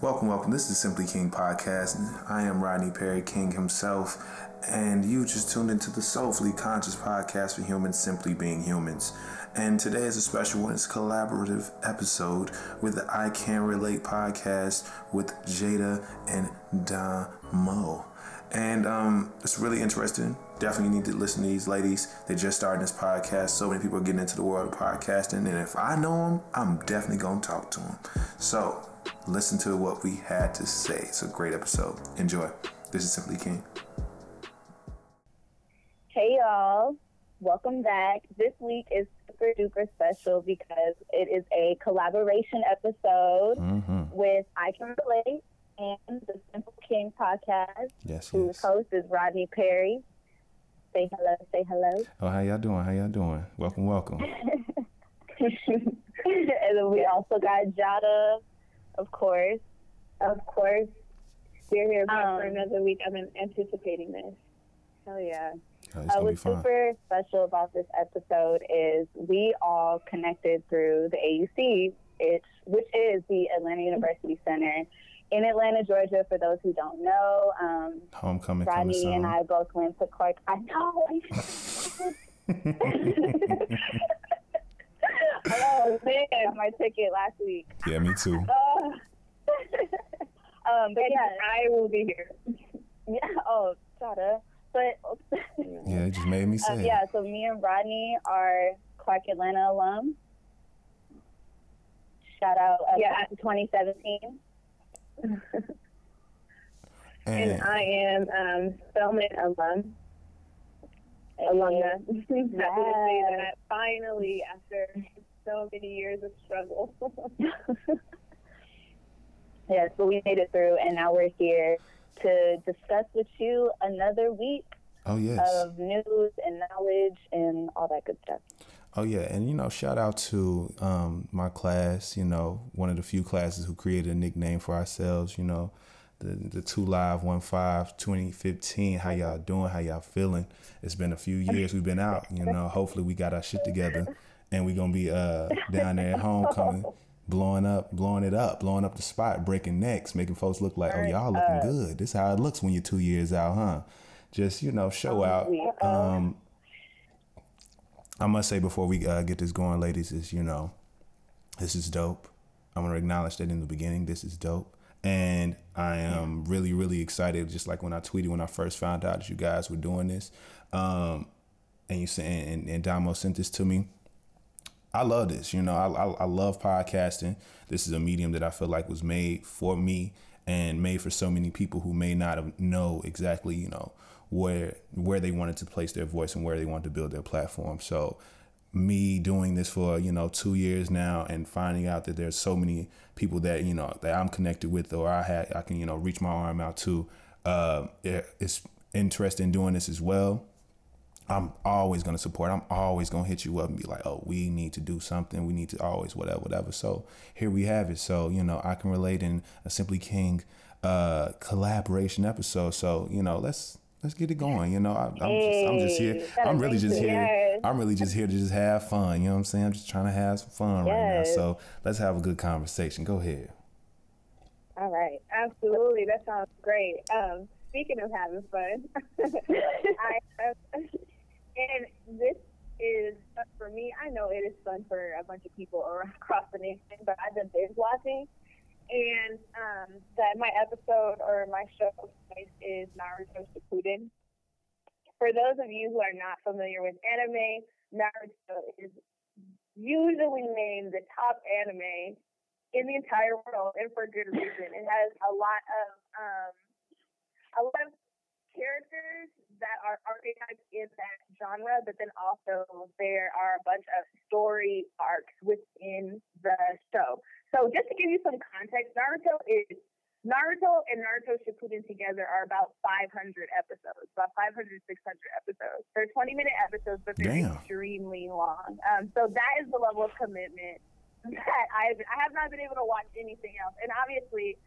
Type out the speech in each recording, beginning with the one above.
Welcome, welcome. This is Simply King Podcast. I am Rodney Perry, King himself, and you just tuned into the Soulfully Conscious Podcast for humans simply being humans. And today is a special one. It's a collaborative episode with the I Can Relate podcast with Jahda and Don Mo. And um, it's really interesting. Definitely need to listen to these ladies. They're just starting this podcast. So many people are getting into the world of podcasting. And if I know them, I'm definitely going to talk to them. So listen to what we had to say. It's a great episode. Enjoy. This is Simply King. Hey, y'all. Welcome back. This week is super duper special because it is a collaboration episode Mm-hmm. with I Can Relate and the Simple King podcast, Yes, whose yes. host is Rodney Perry. Say hello, say hello. Oh, how y'all doing? How y'all doing? Welcome, welcome. and then we also got Jahda, of course. Of course. We're here back Um, for another week. I've been anticipating this. Hell yeah. Oh, it's Uh, gonna what's super special about this episode is we all connected through the AUC, it's, which is the Atlanta University Center in Atlanta, Georgia. For those who don't know, um, Homecoming coming Rodney soon. and I both went to Clark. I know. oh man, my ticket last week. yeah, me too. Uh, um, but yeah, I will be here. yeah. Oh, shut up. But Yeah, it just made me Um, yeah, so me and Rodney are Clark Atlanta alum. Shout out uh, Yeah. 2017. And And I am um, Spelman alum. Alumna. Happy to say that finally, after so many years of struggle. Yes, but we made it through, and now we're here to discuss with you another week oh yes. of news and knowledge and all that good stuff. Oh yeah, and you know, shout out to um, my class. You know, one of the few classes who created a nickname for ourselves. You know, the the two live one five 2015. How y'all doing? How y'all feeling? It's been a few years we've been out. You know, hopefully we got our shit together, and we're gonna be uh, down there at homecoming. Blowing up, blowing it up, blowing up the spot, breaking necks, making folks look like, oh, y'all looking good. This is how it looks when you're two years out, huh? Just you know, show out. Um, I must say before we uh, get this going, ladies, is you know, this is dope. I'm gonna acknowledge that in the beginning, this is dope, and I am really, really excited. Just like when I tweeted when I first found out that you guys were doing this, um, and you sent and, and Domo sent this to me. I love this. You know, I, I I love podcasting. This is a medium that I feel like was made for me and made for so many people who may not know exactly, you know, where where they wanted to place their voice and where they wanted to build their platform. So me doing this for you know two years now and finding out that there's so many people that you know that I'm connected with or I had I can you know reach my arm out to. Uh, it- it's interested in doing this as well. I'm always gonna support. I'm always gonna hit you up and be like, "Oh, we need to do something. We need to always whatever, whatever." So here we have it. So you know, I can relate in a Simply King uh, collaboration episode. So you know, let's let's get it going. You know, I, I'm just I'm just here. I'm really just here. Yes. I'm really just here to just have fun. You know what I'm saying? I'm just trying to have some fun right now. So let's have a good conversation. Go ahead. All right. Absolutely, that sounds great. Um, speaking of having fun, I and this is for me. I know it is fun for a bunch of people around across the nation, but I've been binge watching, and um, that my episode or my show is Naruto Shippuden. For those of you who are not familiar with anime, Naruto is usually named the top anime in the entire world, and for good reason. It has a lot of um, a lot of characters that are archetypes in that genre, but then also there are a bunch of story arcs within the show. So just to give you some context, Naruto is Naruto and Naruto Shippuden together are about 500 episodes, about 500, 600 episodes. They're 20 minute episodes, but they're Damn. extremely long. Um, so that is the level of commitment that I've, I have not been able to watch anything else. And obviously,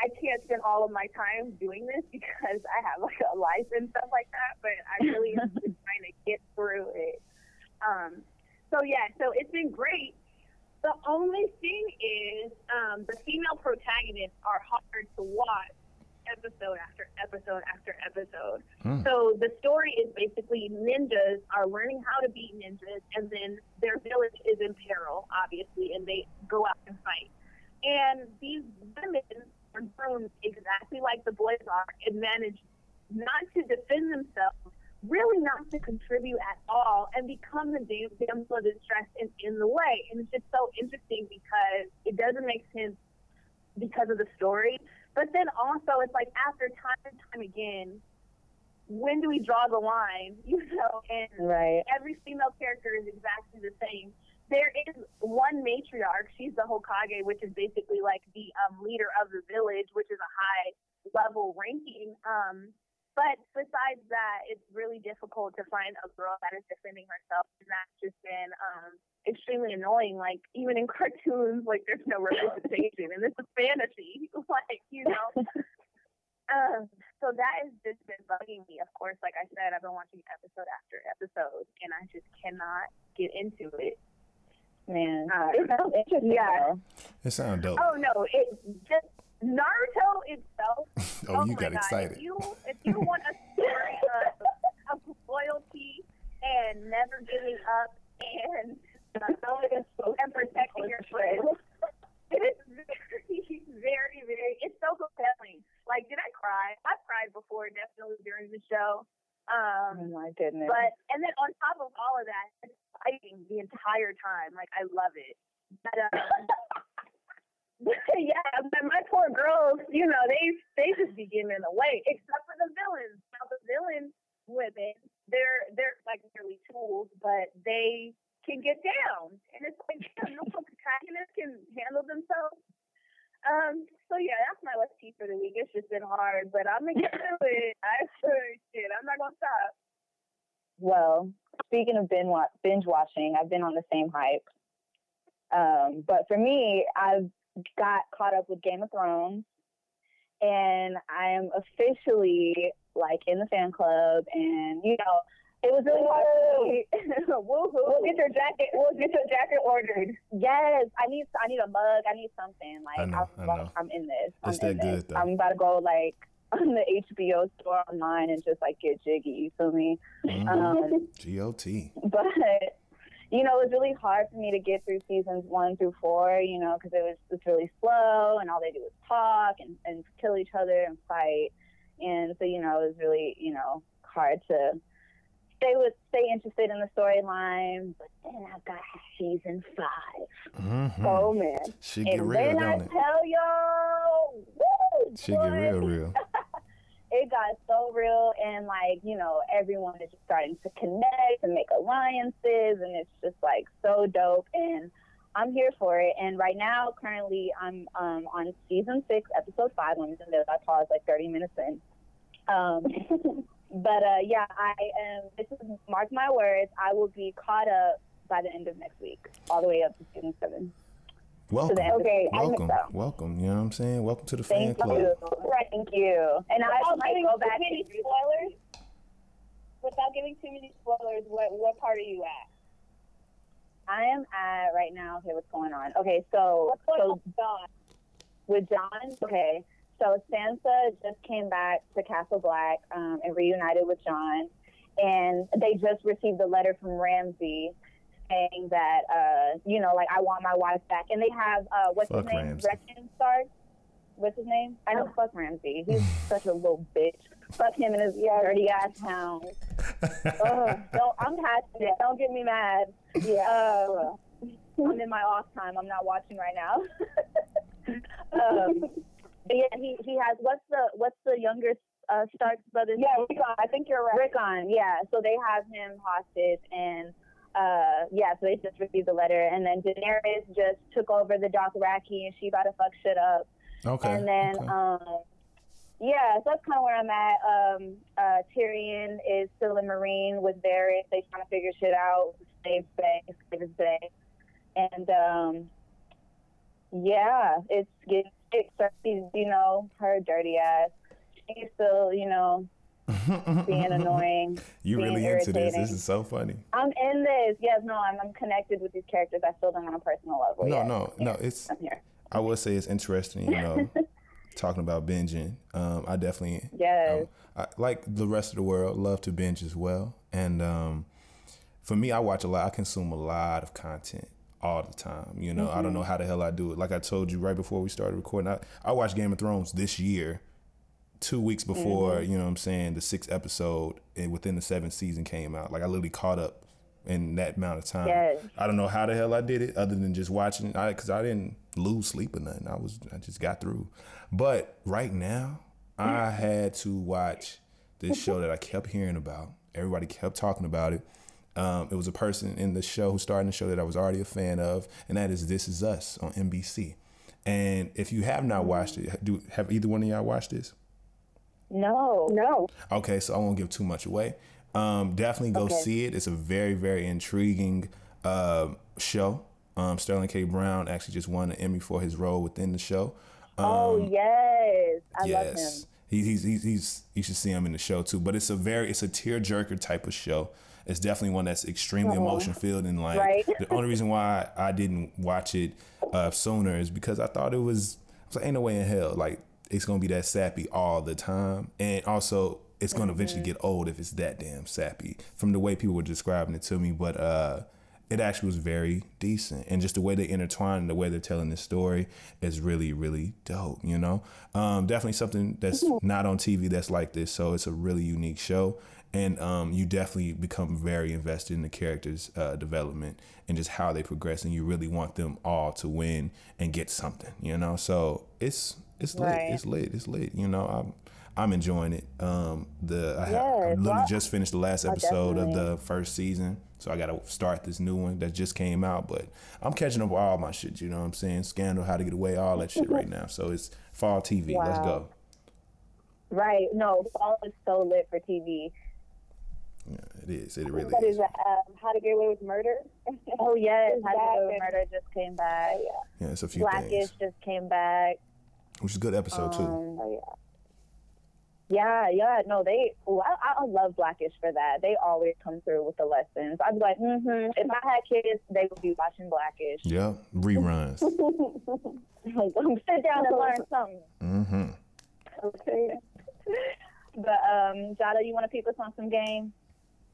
I can't spend all of my time doing this because I have like a life and stuff like that. But I really am trying to get through it. Um, so yeah, so it's been great. The only thing is, um, the female protagonists are hard to watch episode after episode after episode. Mm. So the story is basically ninjas are learning how to beat ninjas, and then their village is in peril, obviously, and they go out and fight. And these women exactly like the boys are and manage not to defend themselves, really not to contribute at all, and become the dam- damsel of distress in, in the way. And it's just so interesting because it doesn't make sense because of the story. But then also, it's like after time and time again, when do we draw the line? You know, and Right. every female character is exactly the same. There is one matriarch. She's the Hokage, which is basically like the um, leader of the village, which is a high level ranking. Um, but besides that, it's really difficult to find a girl that is defending herself, and that's just been um, extremely annoying. Like even in cartoons, like there's no representation, and this is fantasy. like you know. Um, so that has just been bugging me. Of course, like I said, I've been watching episode after episode, and I just cannot get into it. Man. Uh, it sounds interesting. yeah. though. It sounds dope. Oh no, it just Naruto itself. Oh, you my got God. excited. If you if you want a story of, of loyalty and never giving up and uh, and protecting your friends, it is very, very, very. It's so compelling. Like, did I cry? I cried before, definitely during the show. Oh Um, my goodness. but and then on top of all of that, it's fighting the entire time. Like I love it. But um, yeah, but my poor girls, you know, they they just be getting in the way. Except for the villains. Now the villain women, they're they're like nearly tools, but they can get down. And it's like damn, no protagonists can handle themselves. Um, so yeah, that's my left tea for the week. It's just been hard, but I'm gonna get through it. I sure shit. I'm not gonna stop. Well, speaking of binge, watching, I've been on the same hype. Um, but for me, I've got caught up with Game of Thrones, and I am officially like in the fan club. And you know, it was really hard. Woohoo! We'll get your jacket. We'll get your jacket ordered. Yes, I need I need a mug. I need something. Like I know, I'm, I know. I'm in this. I'm It's in that this. good, though. I'm about to go like on the HBO store online and just like get jiggy. You feel me? Mhm. Um, GOT. but you know, it was really hard for me to get through seasons one through four. You know, because it was it's really slow and all they do is talk and and kill each other and fight. And so you know, it was really you know hard to stay with stay interested in the storyline. But then I got season five. Mm-hmm. Oh man. she get and real, when I it? tell y'all, woo, Should get real, real. real, and like you know, everyone is just starting to connect and make alliances, and it's just like so dope. And I'm here for it. And right now, currently, I'm um, on season six, episode five. i'm just I paused like 30 minutes in. Um, but uh, yeah, I am. This is mark my words. I will be caught up by the end of next week, all the way up to season seven. Welcome. the end of Okay, Welcome. so. Welcome. You know what I'm saying? Welcome to the fan Thank club. you. Thank you. And I Without might giving go too back. many spoilers. Without giving too many spoilers, what what part are you at? I am at right now. Okay, what's going on? Okay, so What's going so on with Dawn? with Jon. Okay, so Sansa just came back to Castle Black um, and reunited with Jon, and they just received a letter from Ramsay saying that uh, you know, like I want my wife back, and they have uh, what's Fuck his name, Ramsay. Rickon Stark. What's his name? I know. Fuck Ramsay. He's such a little bitch. Fuck him and his dirty ass hound. Ugh, don't, I'm passionate. Don't get me mad. Yeah. Uh, I'm in my off time. I'm not watching right now. um, but yeah, he, he has what's the what's the younger uh, Stark's brother? Yeah, Rickon, I think you're right. Rickon. Yeah. So they have him hostage, and uh, yeah. So they just received the letter, and then Daenerys just took over the Dothraki, and she about to fuck shit up. Okay. And then, okay. um, yeah, so that's kind of where I'm at. Um, uh, Tyrion is still a Meereen with Varys. They trying to figure shit out, save Bay, save his Bay. And, um, yeah, it's getting sick. Cersei's, you know, her dirty ass. She's still, you know, being annoying. You being really into this? irritating. This is so funny. I'm in this. Yes, no, I'm, I'm connected with these characters. I feel them on a personal level. No, yes. no, no. It's I'm here. I would say it's interesting. You know, talking about binging. Um, I definitely Yes. um, I, like the rest of the world, love to binge as well. And um, for me, I watch a lot. I consume a lot of content all the time. You know, I don't know how the hell I do it. Like I told you right before we started recording, I, I watched Game of Thrones this year, two weeks before, you know what I'm saying, the sixth episode and within the seventh season came out. Like I literally caught up in that amount of time. Yes. I don't know how the hell I did it other than just watching I cuz I didn't lose sleep or nothing. I was I just got through. But right now, I had to watch this show that I kept hearing about. Everybody kept talking about it. Um, it was a person in the show who started the show that I was already a fan of, and that is This Is Us on NBC. And if you have not watched it, do have either one of y'all watched this? No. No. Okay, so I won't give too much away. Um, definitely go Okay. see it. It's a very, very intriguing uh, show. Um, Sterling K. Brown actually just won an Emmy for his role within the show. oh yes, I love him. yes, he, he's he's he's you should see him in the show too. But it's a very it's a tearjerker type of show. It's definitely one that's extremely emotion filled and like Right. the only reason why I didn't watch it uh, sooner is because I thought it was I was like ain't no way in hell like it's gonna be that sappy all the time. And also it's gonna eventually get old if it's that damn sappy. From the way people were describing it to me. But uh, it actually was very decent. And just the way they intertwine and the way they're telling this story is really really dope you know? Um, definitely something that's not on tv that's like this so it's a really unique show. And um, you definitely become very invested in the characters uh, development and just how they progress and you really want them all to win and get something you know? So it's it's lit Right. it's lit it's lit you know i'm i'm enjoying it um the i, have, I literally well, just finished the last episode of the first season so I gotta start this new one that just came out. But I'm catching up with all my shit. You know what I'm saying? Scandal, How to Get Away, all that shit right now. So it's fall TV. Let's go. Right. No, fall is so lit for TV. Yeah, it is. It really What is. is that? Um, How to Get Away with Murder? Oh yes, How to Get Away with Murder just came back. Yeah, it's a few Blackish things, just came back. Which is a good episode too. Um, Oh, yeah. Yeah, yeah, no, they. Ooh, I, I love Blackish for that. They always come through with the lessons. I'd be like, mm-hmm. If I had kids, they would be watching Blackish. Yeah, reruns. Sit down and learn something. mm-hmm. Okay. But um, Jahda, you want to peep us on some game?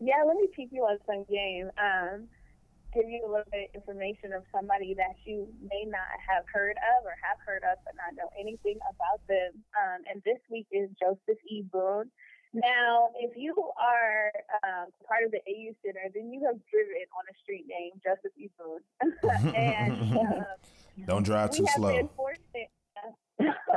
Yeah, let me peek you on some game. Um, give you a little bit of information of somebody that you may not have heard of or have heard of but not know anything about them. Um, and this week is Joseph E. Boone. Now, if you are um, part of the AU Center, then you have driven on a street named Joseph E. Boone. and um, Don't drive too slow.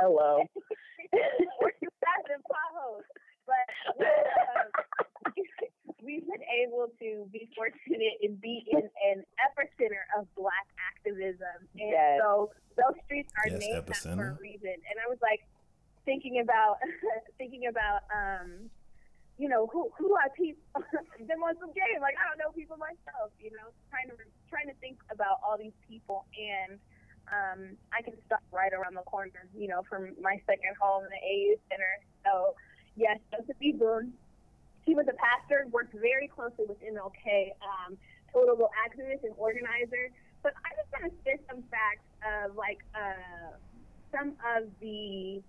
Hello. We're passing potholes. But um, we've been able to be fortunate and be in an epicenter of Black activism. And Yes. so those streets are Yes, named that for a reason. And I was like thinking about thinking about um you know who who are people them on some game like I don't know people myself you know trying to trying to think about all these people and um, I can stop right around the corner, you know, from my second home in the AU Center. So, yes, Joseph E. Boone. He was a pastor, worked very closely with MLK, um, political activist and organizer. But I just want to spit some facts of like uh, some of the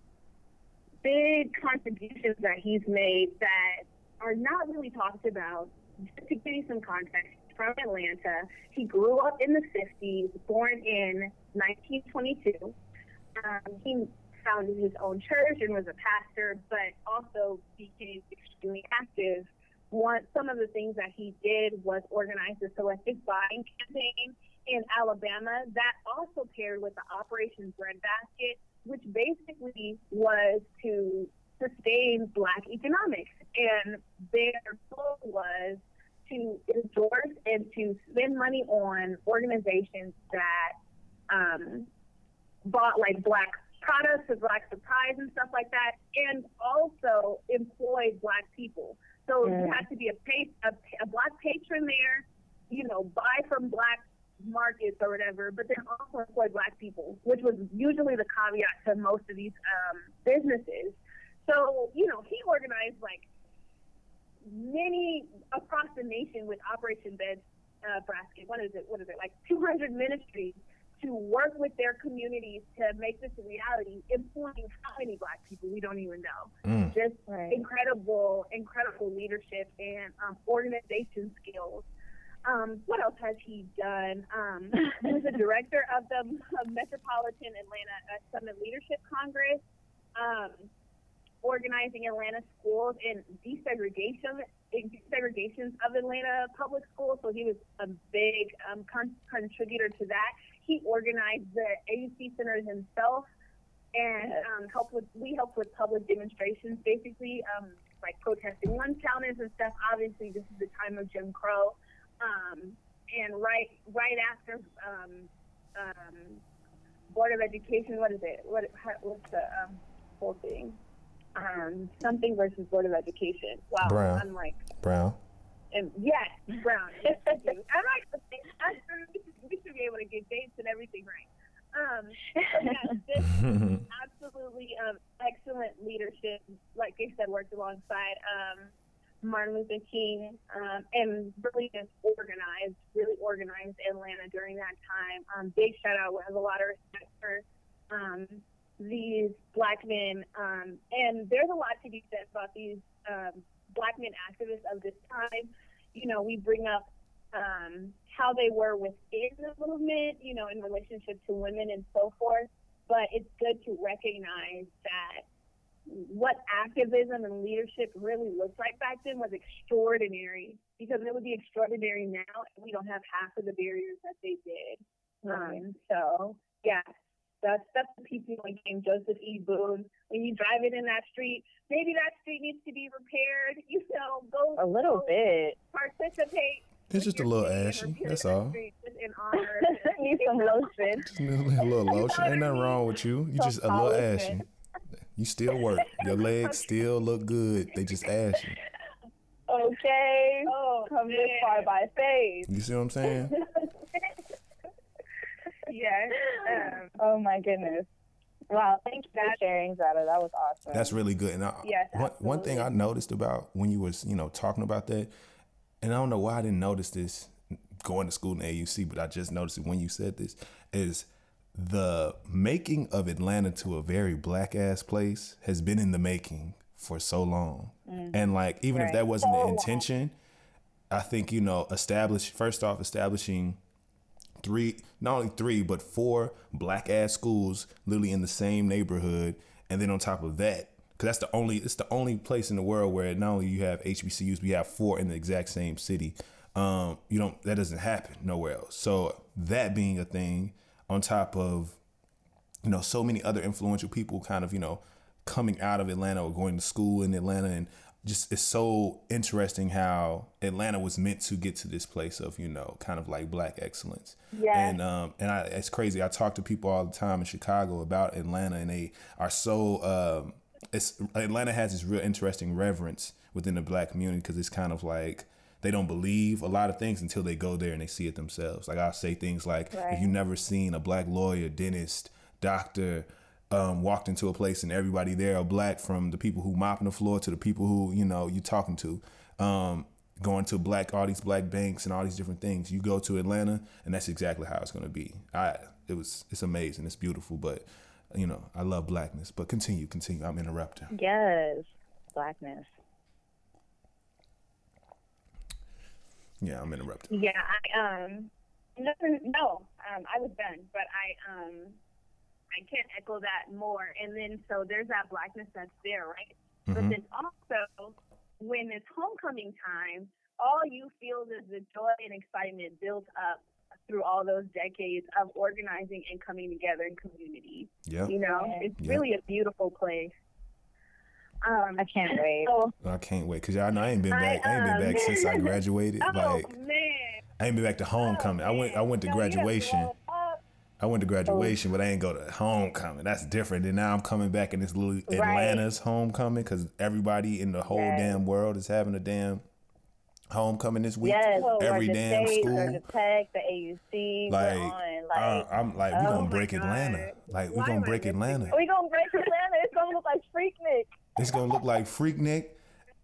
big contributions that he's made that are not really talked about. Just to give you some context, from Atlanta. He grew up in the 50s, born in 1922. Um, he founded his own church and was a pastor, but also became extremely active. One, some of the things that he did was organize the selective buying campaign in Alabama. That also paired with the Operation Breadbasket, which basically was to sustain Black economics. And their goal was to endorse and to spend money on organizations that um, bought like black products or black supplies and stuff like that, and also employed black people. So Mm. you have to be a, pa- a, a black patron there, you know, buy from black markets or whatever, but then also employ black people, which was usually the caveat to most of these um, businesses. So, you know, he organized like many across the nation with Operation Bed uh, Basket. What is it? What is it? Like 200 ministries to work with their communities to make this a reality, employing how many black people we don't even know. Mm. Just Right. incredible, incredible leadership and um, organization skills. Um, what else has he done? Um, he was the director of the of Metropolitan Atlanta uh, Summit Leadership Congress, um, organizing Atlanta schools and desegregation in desegregations of Atlanta public schools. So he was a big um, con- contributor to that. He organized the AUC Center himself and um, helped with we helped with public demonstrations, basically um, like protesting lunch counters and stuff. Obviously, this is the time of Jim Crow, um, and right right after um, um, Board of Education, what is it? What how, what's the um, whole thing? Um, something versus Board of Education. Wow, Brown. I'm like, Brown. And yes, Brown. Yes, thank you. I'm like, I we should be able to get dates and everything right. Um, yes, this absolutely um, excellent leadership. Like I said, worked alongside um, Martin Luther King um, and really just organized, really organized Atlanta during that time. Um, big shout out. We have a lot of respect for um, these black men. Um, and there's a lot to be said about these um, black men activists of this time. You know, we bring up um, how they were within the movement, you know, in relationship to women and so forth. But it's good to recognize that what activism and leadership really looked like back then was extraordinary because it would be extraordinary now and we don't have half of the barriers that they did. Um, so, yeah, that's that's the PPO game, Joseph E. Boone. When you drive it in that street, maybe that street needs to be repaired. You know, go A little go bit. participate. It's just a little city ashy, that's all. just in honor. Need some lotion. Just a little, a little lotion. Ain't nothing wrong with you. You just a little ashy. You still work. Your legs still look good. They just ashy. Okay. oh, oh Come this man. far by faith. You see what I'm saying? Yes. Um, Oh my goodness. Wow, thank you for sharing, Jahda. That was awesome. That's really good. And I, Yes, one, one thing I noticed about when you was, you know, talking about that, and I don't know why I didn't notice this going to school in AUC, but I just noticed it when you said this, is the making of Atlanta to a very black ass place has been in the making for so long. And like even if that wasn't So the long. intention, I think, you know, establish first off establishing three not only three but four black ass schools literally in the same neighborhood. And then on top of that because that's the only it's the only place in the world where not only you have hbcus you have four in the exact same city. Um you don't that doesn't happen nowhere else. So that being a thing on top of you know so many other influential people kind of you know coming out of Atlanta or going to school in Atlanta and just it's so interesting how Atlanta was meant to get to this place of you know kind of like black excellence Yes. and um and I it's crazy I talk to people all the time in Chicago about Atlanta and they are so um it's Atlanta has this real interesting reverence within the black community because it's kind of like they don't believe a lot of things until they go there and they see it themselves. Like I'll say things like, Right. if you've never seen a black lawyer, dentist, doctor, um, walked into a place and everybody there are black, from the people who mopping the floor to the people who you know you talking to, um, going to black all these black banks and all these different things. You go to Atlanta and that's exactly how it's gonna be. I it was it's amazing, it's beautiful, but you know I love blackness. But continue, continue. I'm interrupting. Yes. Blackness. Yeah, I'm interrupting. Yeah, I um no no um I was done, but I um I can't echo that more. And then so there's that blackness that's there, right? But Mhm. then also when it's homecoming time, all you feel is the joy and excitement built up through all those decades of organizing and coming together in community. Yeah, You know, Yeah. it's Yeah. really a beautiful place. Um, I can't wait. so, I can't wait because y'all know I ain't been I, back. I, ain't um, been back since I graduated. oh like man, I ain't been back to homecoming. I went I went to No, you have graduation. I went to graduation, but I ain't go to homecoming. That's different. And now I'm coming back and it's literally Right. Atlanta's homecoming because everybody in the whole Yes. damn world is having a damn homecoming this week. Yes, Every damn school. Georgia Tech, the AUC, Like, we're Like, I'm like, we oh gonna break God. Atlanta. Like, we Why gonna break Atlanta. we gonna break Atlanta. It's gonna look like Freaknik. It's gonna look like Freaknik.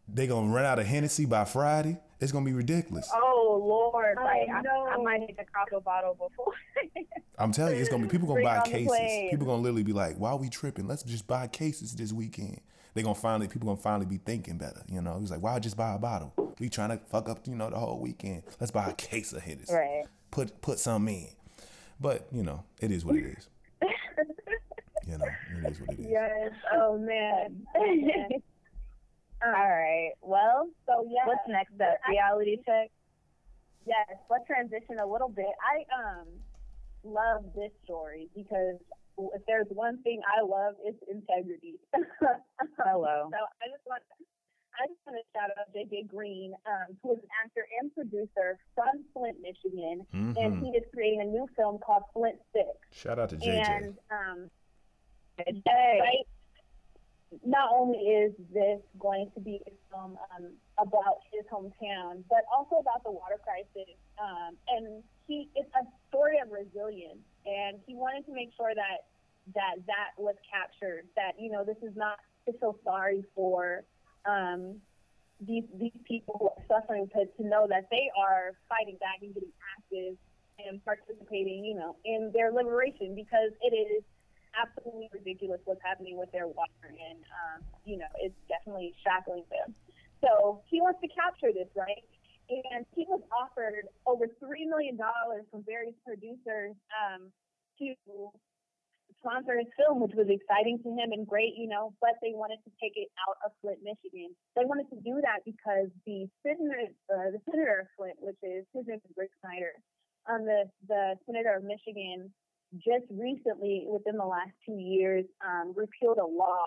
They're gonna run out of Hennessy by Friday. It's gonna be ridiculous. Oh Lord! Oh, like no. I, I might need to crack a bottle before. I'm telling you, it's gonna be people gonna Bring buy cases. plane. People gonna literally be like, "Why are we tripping? Let's just buy cases this weekend." They gonna finally, people gonna finally be thinking better. You know, he's like, "Why just buy a bottle? We trying to fuck up, you know, the whole weekend. Let's buy a case of Hennessy. right. Put put some in." But you know, it is what it is. you know, it is what it is. Yes. Oh man. All right. Well, So yeah. what's next up? Reality check. Yes, let's transition a little bit. I um love this story because if there's one thing I love, it's integrity. Hello. So I just want I just want to shout out JJ Green, um, who is an actor and producer from Flint, Michigan, and Mhm. he is creating a new film called Flint Six. Shout out to JJ. And um, Hey. right? Not only is this going to be a film um, about his hometown, but also about the water crisis. Um, and he, it's a story of resilience, and he wanted to make sure that that that was captured. That you know, this is not to feel sorry for um, these these people who are suffering, but to know that they are fighting back and getting active and participating, you know, in their liberation because it is absolutely ridiculous what's happening with their water, and um, you know it's definitely shackling them. So he wants to capture this, right? And he was offered over three million dollars from various producers um, to sponsor his film, which was exciting to him and great, you know. But they wanted to take it out of Flint, Michigan. They wanted to do that because the senator, uh, the senator of Flint, which is his name is Rick Snyder, um, the the senator of Michigan just recently, within the last two years, um, repealed a law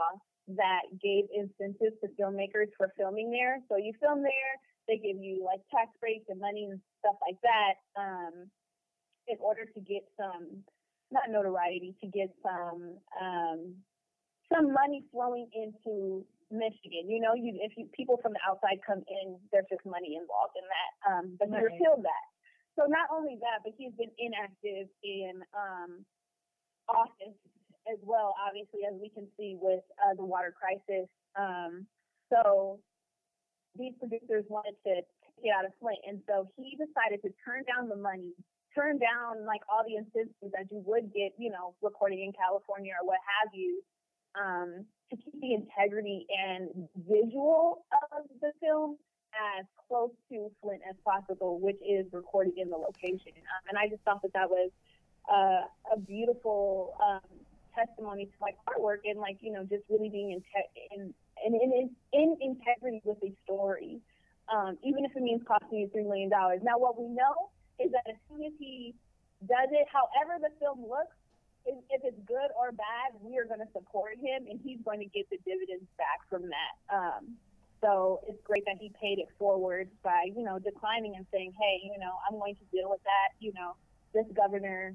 that gave incentives to filmmakers for filming there. So you film there, they give you like tax breaks and money and stuff like that um, in order to get some, not notoriety, to get some um, some money flowing into Michigan. You know, you if you people from the outside come in, there's just money involved in that. Um, but he Right. repealed that. So not only that, but he's been inactive in um, office as well, obviously, as we can see with uh, the water crisis. Um, so these producers wanted to it out of Flint, and so he decided to turn down the money, turn down like all the incentives that you would get, you know, recording in California or what have you, um, to keep the integrity and visual of the film as close to Flint as possible, which is recorded in the location. Um, and I just thought that that was uh, a beautiful um, testimony to like artwork and like you know just really being in te- in, in, in, in integrity with a story, um, even if it means costing you three million dollars. Now, what we know is that as soon as he does it, however the film looks, if, if it's good or bad, we are going to support him, and he's going to get the dividends back from that. Um, so it's great that he paid it forward by, you know, declining and saying, hey, you know, I'm going to deal with that. You know, this governor.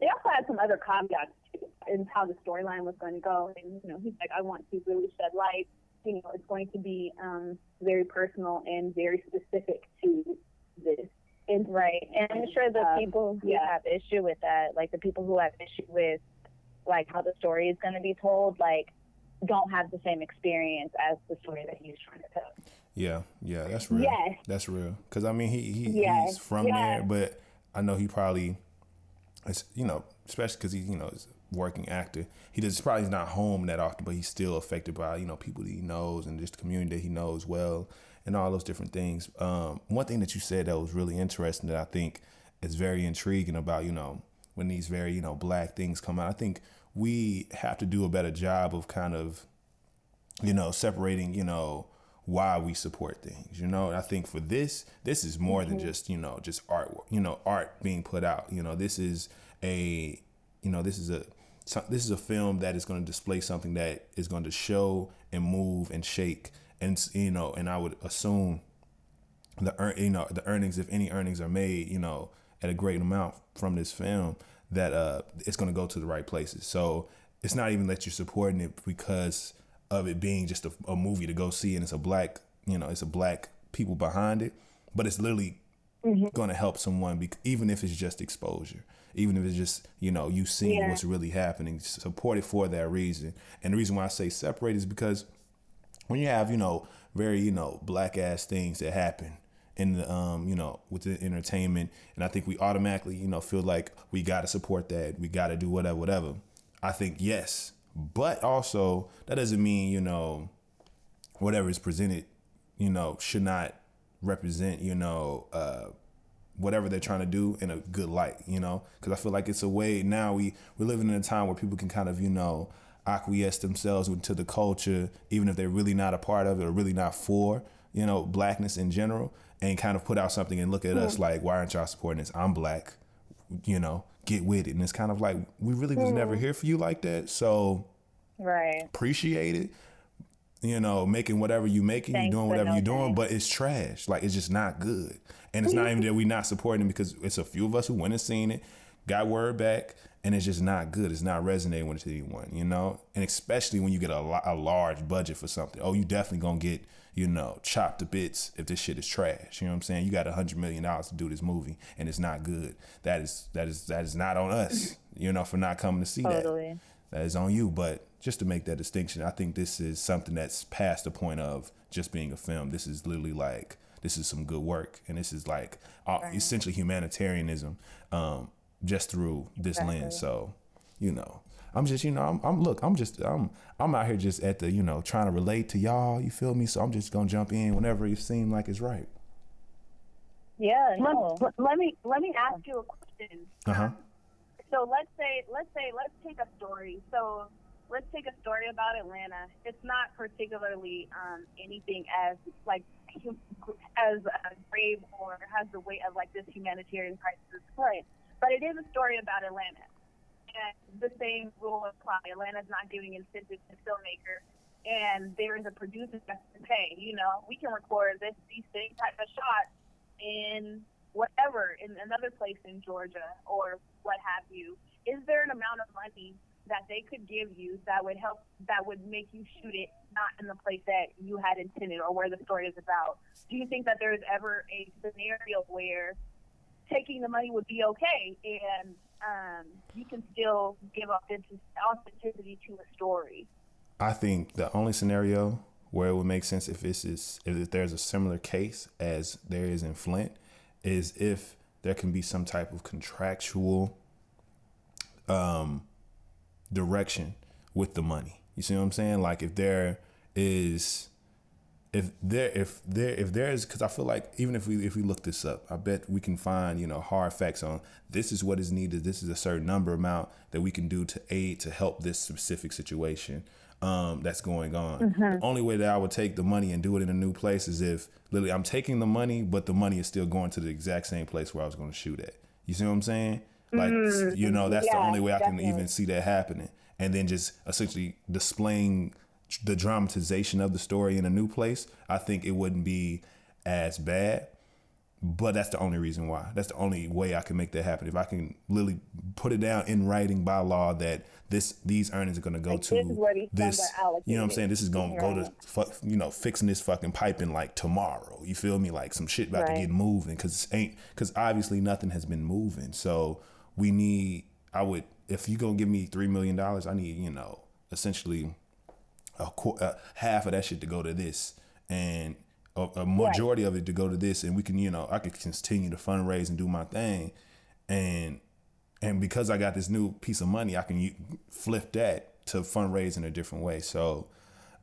They also had some other caveats too in how the storyline was going to go, and you know, he's like, I want to really shed light. You know, it's going to be um, very personal and very specific to this. And Right. And I'm sure the Um, people who yeah. have issue with that, like the people who have issue with like how the story is going to be told, like don't have the same experience as the story that he's trying to tell. Yeah, yeah, that's real. Yes. That's real. Cause I mean, he, he Yes, he's from yes. there, but I know he probably, you know, especially because he, you know, is working actor. He does probably not home that often, but he's still affected by you know people that he knows and just the community that he knows well, and all those different things. Um, one thing that you said that was really interesting that I think is very intriguing about you know when these very you know black things come out. I think we have to do a better job of kind of you know, separating, you know, why we support things. You know, I think for this, this is more than mm-hmm. just, you know, just art, you know, art being put out. You know, this is a, you know, this is a, this is a film that is going to display something that is going to show and move and shake. And, you know, and I would assume the earn, you know, the earnings, if any earnings are made, you know, at a great amount from this film, that uh, it's going to go to the right places. So it's not even that you're supporting it because of it being just a, a movie to go see, and it's a black, you know, it's a black people behind it, but it's literally going to help someone, bec even if it's just exposure, even if it's just you know you seeing Yeah. what's really happening. Support it for that reason, and the reason why I say separate is because when you have you know very you know black ass things that happen in the um you know with the entertainment. And i think we automatically you know feel like we got to support that. We got to do whatever whatever. I think yes. But also that doesn't mean you know whatever is presented you know should not represent you know uh whatever they're trying to do in a good light you know? Because i feel like it's a way now we we're living in a time where people can kind of you know acquiesce themselves into the culture even if they're really not a part of it or really not for you know blackness in general and kind of put out something and look at us like why aren't y'all supporting this i'm black you know get with it and it's kind of like we really was never here for you like that so Right. appreciate it. You know, making whatever you making, you doing whatever no you doing, thanks. but it's trash. Like it's just not good. And it's not even that we not supporting it because it's a few of us who went and seen it, got word back, and it's just not good. It's not resonating with anyone, you know. And especially when you get a, a large budget for something, oh, you definitely gonna get you know chopped to bits if this shit is trash. You know what I'm saying? You got a hundred million dollars to do this movie, and it's not good. That is that is that is not on us, you know, for not coming to see that that is on you. But just to make that distinction, I think this is something that's past the point of just being a film. This is literally like this is some good work, and this is like uh, essentially humanitarianism, um, just through this lens. So, you know, I'm just you know I'm, I'm look I'm just I'm I'm out here just at the you know trying to relate to y'all. You feel me? So I'm just gonna jump in whenever it seems like it's right. Yeah. No. Let, let me let me ask you a question. Uh huh. So let's say let's say let's take a story. So let's take a story about Atlanta. It's not particularly um, anything as like as uh, grave or has the weight of like this humanitarian crisis point, but it is a story about Atlanta. And the same rule apply. Atlanta's not giving incentives to filmmakers, and there is a producer that's to pay. You know, we can record this these same type of shots in whatever in another place in Georgia or what have you. Is there an amount of money that they could give you that would help that would make you shoot it not in the place that you had intended or where the story is about? Do you think that there is ever a scenario where taking the money would be okay and um, you can still give authenticity to a story? I think the only scenario where it would make sense if this is if there's a similar case as there is in Flint is if there can be some type of contractual um direction with the money. You see what I'm saying? Like if there is if there if there if there is because I feel like even if we if we look this up, I bet we can find you know hard facts on this is what is needed. This is a certain number amount that we can do to aid to help this specific situation um, that's going on. The only way that I would take the money and do it in a new place is if literally I'm taking the money, but the money is still going to the exact same place where I was going to shoot at. You see what I'm saying? Like you know that's the only way I can even see that happening, and then just essentially displaying the dramatization of the story in a new place, I think it wouldn't be as bad. But that's the only reason why. That's the only way I can make that happen. If I can literally put it down in writing by law that this these earnings are going to go Like, to this is what these funds this, you know what I'm saying? This is going to go to fuck, you know, fixing this fucking piping like tomorrow. You feel me? Like some shit about to get moving because ain't because obviously nothing has been moving. So we need. I would if you gonna give me three million dollars, I need you know essentially a, qu- uh, half of that shit to go to this and a, a majority of it to go to this and we can you know i could continue to fundraise and do my thing. And and because i got this new piece of money i can u- flip that to fundraise in a different way. So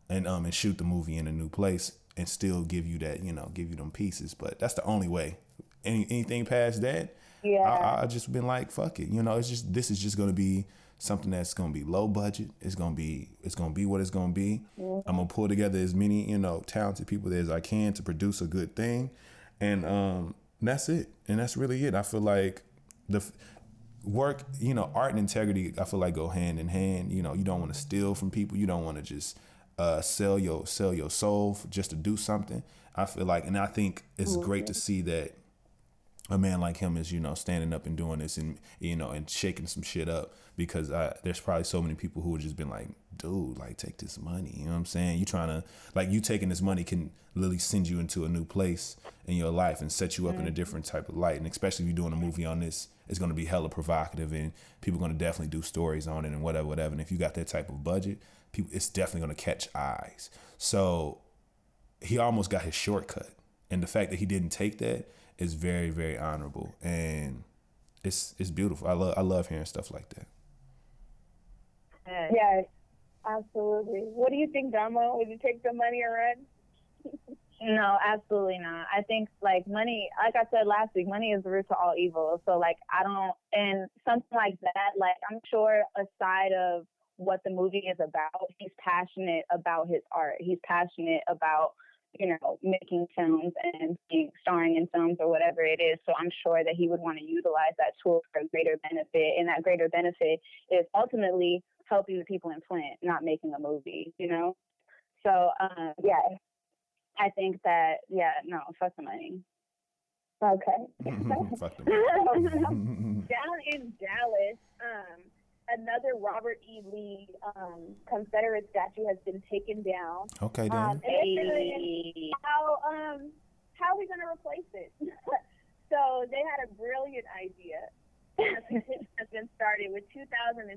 and um and shoot the movie in a new place and still give you that you know give you them pieces. But that's the only way. Any, anything past that Yeah. I, I just been like fuck it. You know it's just this is just gonna be something that's gonna be low budget it's gonna be it's gonna be what it's gonna be. I'm gonna pull together as many you know talented people as i can to produce a good thing. And um that's it. And that's really it. I feel like the work you know art and integrity i feel like go hand in hand. You know you don't want to steal from people. You don't want to just uh sell your sell your soul just to do something. I feel like and i think it's great to see that a man like him is you know standing up and doing this and you know and shaking some shit up because I, there's probably so many people who have just been like dude like take this money you know what i'm saying you trying to like you taking this money can literally send you into a new place in your life and set you up in a different type of light and especially if you're doing a movie on this it's going to be hella provocative and people are going to definitely do stories on it and whatever whatever and if you got that type of budget people it's definitely gonna catch eyes. So he almost got his shortcut. And the fact that he didn't take that is very, very honorable. And it's it's beautiful. I love I love hearing stuff like that. Yes, absolutely. What do you think, Domo? Would you take the money or run? No, absolutely not. I think like money, like I said last week, money is the root to all evil. So like I don't, and something like that, like I'm sure aside of what the movie is about, he's passionate about his art. He's passionate about you know making films and being, starring in films or whatever it is. So I'm sure that he would want to utilize that tool for a greater benefit, and that greater benefit is ultimately helping the people in Flint, not making a movie. You know. So um, yeah, I think that yeah, no, fuck the money. Okay. Fuck them. Down in Dallas, um, another Robert E. Lee um, Confederate statue has been taken down. Okay, Um, then. and they're how um how are we gonna replace it? so they had a brilliant idea. A petition has been started with 2,300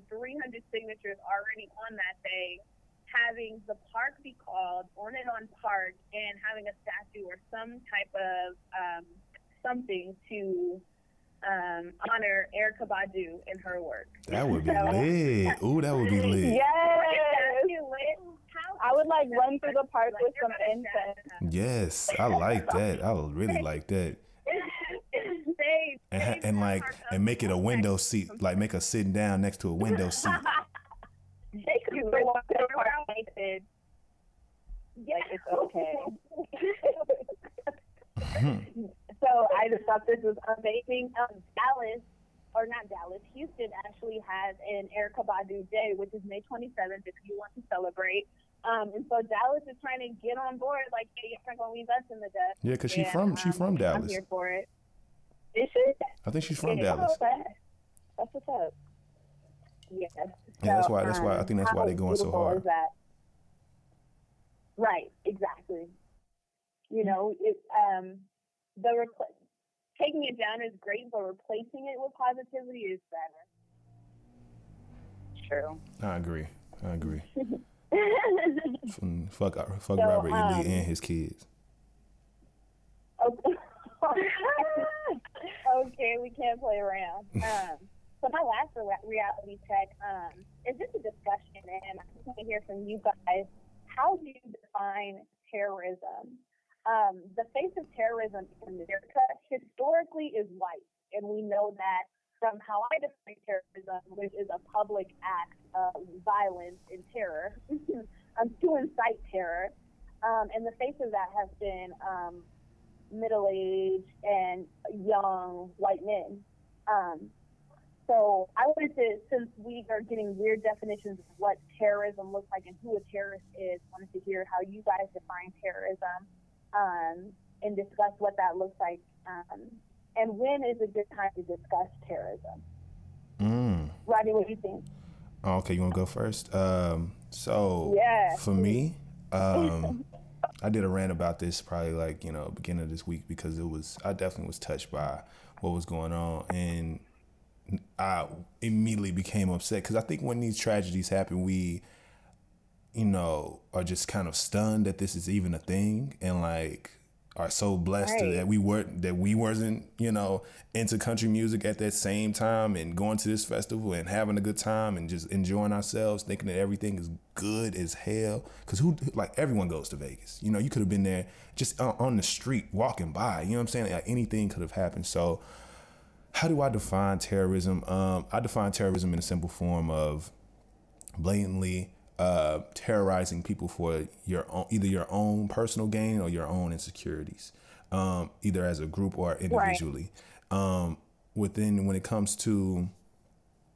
signatures already on that thing, having the park be called On and On Park, and having a statue or some type of um, something to um, honor Erykah Badu and her work. That would be lit. Ooh, that would be lit. Yes. How I would like run through the park Like, with some incense. Yes, I like that. I really like that. And, and like and make it a window seat, like make us sitting down next to a window seat. They could go walk to the park naked. Like it's okay. so I just thought this was amazing. Um, Dallas, or not Dallas, Houston actually has an Erykah Badu Day, which is May 27th if you want to celebrate. Um, and so Dallas is trying to get on board, like, hey, you're not gonna leave us in the dust. Yeah, cause she And, from she um, from I'm here for it. Is she? I think she's from Yeah. Dallas. That's what's up. Yes. Yeah, that's why- that's why- I um, think that's why they're going so hard. Right, exactly. You know, it, um, the repl- taking it down is great, but replacing it with positivity is better. True. I agree. I agree. Fuck, fuck So, Robert E. Lee um, and his kids. Okay. okay, we can't play around. Um, so my last re- reality check um, is just a discussion, and I just want to hear from you guys. How do you define terrorism? Um, the face of terrorism in America historically is white, and we know that from how I define terrorism, which is a public act of violence and terror, um, to incite terror. Um, and the face of that has been um, middle-aged and young white men. Um, so I wanted to, since we are getting weird definitions of what terrorism looks like and who a terrorist is, wanted to hear how you guys define terrorism um, and discuss what that looks like. Um, and when is a good time to discuss terrorism? Mm. Rodney, what do you think? Oh, okay, you want to go first? Um, so Yeah. for me, um, I did a rant about this probably like you know beginning of this week because it was I definitely was touched by what was going on and I immediately became upset because I think when these tragedies happen, we you know are just kind of stunned that this is even a thing and like are so blessed Right. that we weren't that we wasn't you know into country music at that same time and going to this festival and having a good time and just enjoying ourselves thinking that everything is good as hell. Because who like everyone goes to vegas. You know you could have been there just on, on the street walking by. You know what i'm saying? Like anything could have happened. So how do i define terrorism? Um, i define terrorism in a simple form of blatantly uh, terrorizing people for your own, either your own personal gain or your own insecurities, um, either as a group or individually. Um, within when it comes to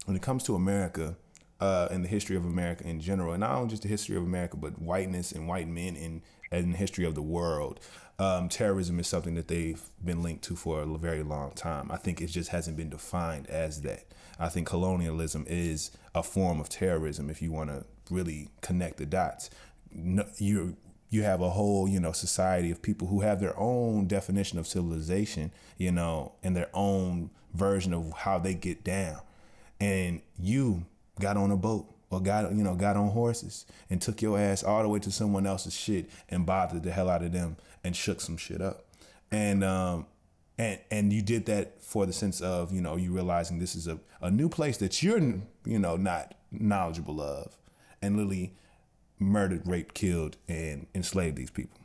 when it comes to America uh, and the history of America in general, and not only just the history of America, but whiteness and white men in and the history of the world, um, terrorism is something that they've been linked to for a very long time. I think it just hasn't been defined as that. I think colonialism is a form of terrorism if you want to really connect the dots. No, you you have a whole you know society of people who have their own definition of civilization, you know, and their own version of how they get down. And you got on a boat or got you know got on horses and took your ass all the way to someone else's shit and bothered the hell out of them and shook some shit up. And um and and you did that for the sense of you know you realizing this is a, a new place that you're you know not knowledgeable of and literally murdered raped killed and enslaved these people.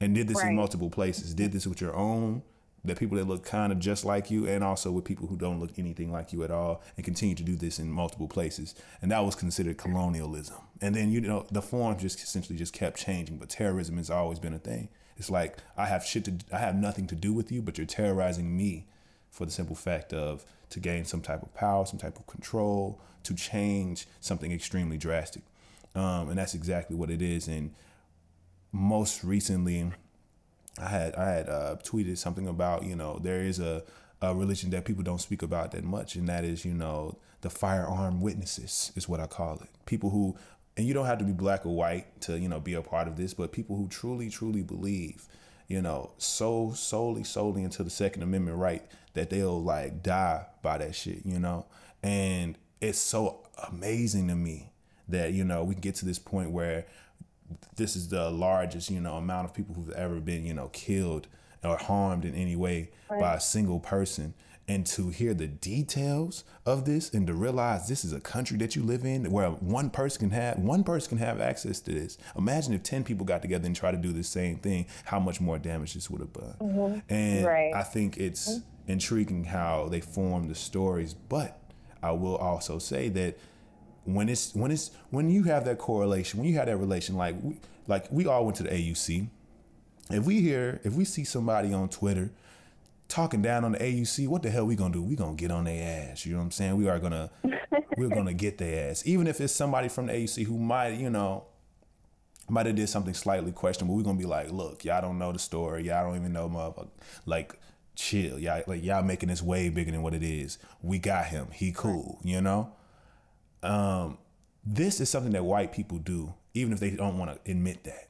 And did this Right. in multiple places. Did this with your own the people that look kind of just like you and also with people who don't look anything like you at all and continue to do this in multiple places. And that was considered colonialism. And then you know the forms just essentially just kept changing but terrorism has always been a thing. It's like i have shit to i have nothing to do with you but you're terrorizing me for the simple fact of to gain some type of power some type of control to change something extremely drastic um, and that's exactly what it is and most recently I had I had uh, tweeted something about you know there is a, a religion that people don't speak about that much, and that is you know the firearm witnesses is what I call it. People who and you don't have to be black or white to you know be a part of this, but people who truly truly believe you know so solely solely into the Second Amendment right that they'll like die by that shit, you know, and it's so amazing to me that you know we can get to this point where this is the largest, you know, amount of people who've ever been, you know, killed or harmed in any way by a single person. And to hear the details of this and to realize this is a country that you live in where one person can have one person can have access to this. Imagine if 10 people got together and tried to do the same thing, how much more damage this would have done. Mm-hmm. And Right. I think it's mm-hmm. intriguing how they form the stories, but I will also say that when it's when it's when you have that correlation, when you have that relation, like we, like we all went to the AUC. If we hear, if we see somebody on Twitter talking down on the AUC, what the hell we gonna do? We gonna get on their ass. You know what I'm saying? We are gonna we're gonna get their ass, even if it's somebody from the AUC who might, you know, might have did something slightly questionable. We're gonna be like, look, y'all don't know the story. Y'all don't even know motherfucker. Like, chill. Y'all like y'all making this way bigger than what it is. We got him. He cool. You know um, this is something that white people do, even if they don't want to admit that.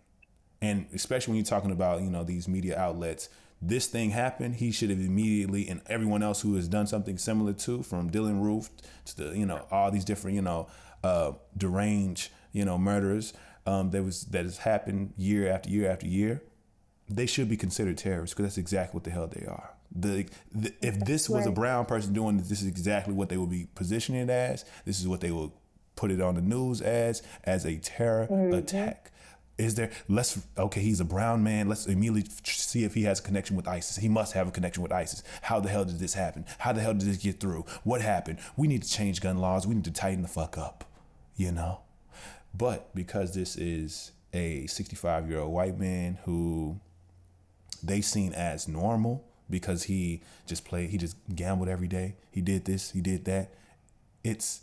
And especially when you're talking about, you know, these media outlets, this thing happened, he should have immediately, and everyone else who has done something similar to, from Dylann Roof to the, you know, all these different, you know, uh, deranged, you know, murderers um, that was that has happened year after year after year. They should be considered terrorists because that's exactly what the hell they are. The, the if this was a brown person doing this, this is exactly what they would be positioning it as. This is what they will put it on the news as as a terror mm-hmm. attack. Is there let's okay, he's a brown man. Let's immediately see if he has a connection with ISIS. He must have a connection with ISIS. How the hell did this happen? How the hell did this get through? What happened? We need to change gun laws. We need to tighten the fuck up. You know? But because this is a 65 year old white man who they seen as normal because he just played, he just gambled every day. He did this, he did that. It's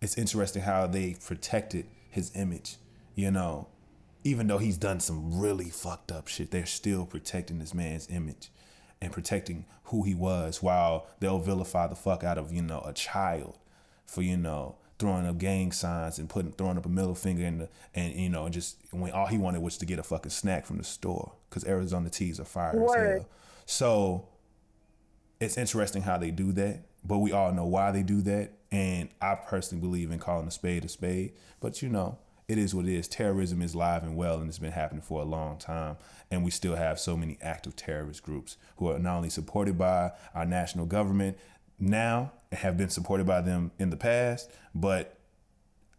it's interesting how they protected his image, you know. Even though he's done some really fucked up shit, they're still protecting this man's image and protecting who he was while they'll vilify the fuck out of, you know, a child for, you know, throwing up gang signs and putting throwing up a middle finger in the and you know, and just when all he wanted was to get a fucking snack from the store because Arizona teas are fire Word. as hell. So it's interesting how they do that, but we all know why they do that. And I personally believe in calling a spade a spade. But you know, it is what it is. Terrorism is live and well, and it's been happening for a long time. And we still have so many active terrorist groups who are not only supported by our national government now and have been supported by them in the past, but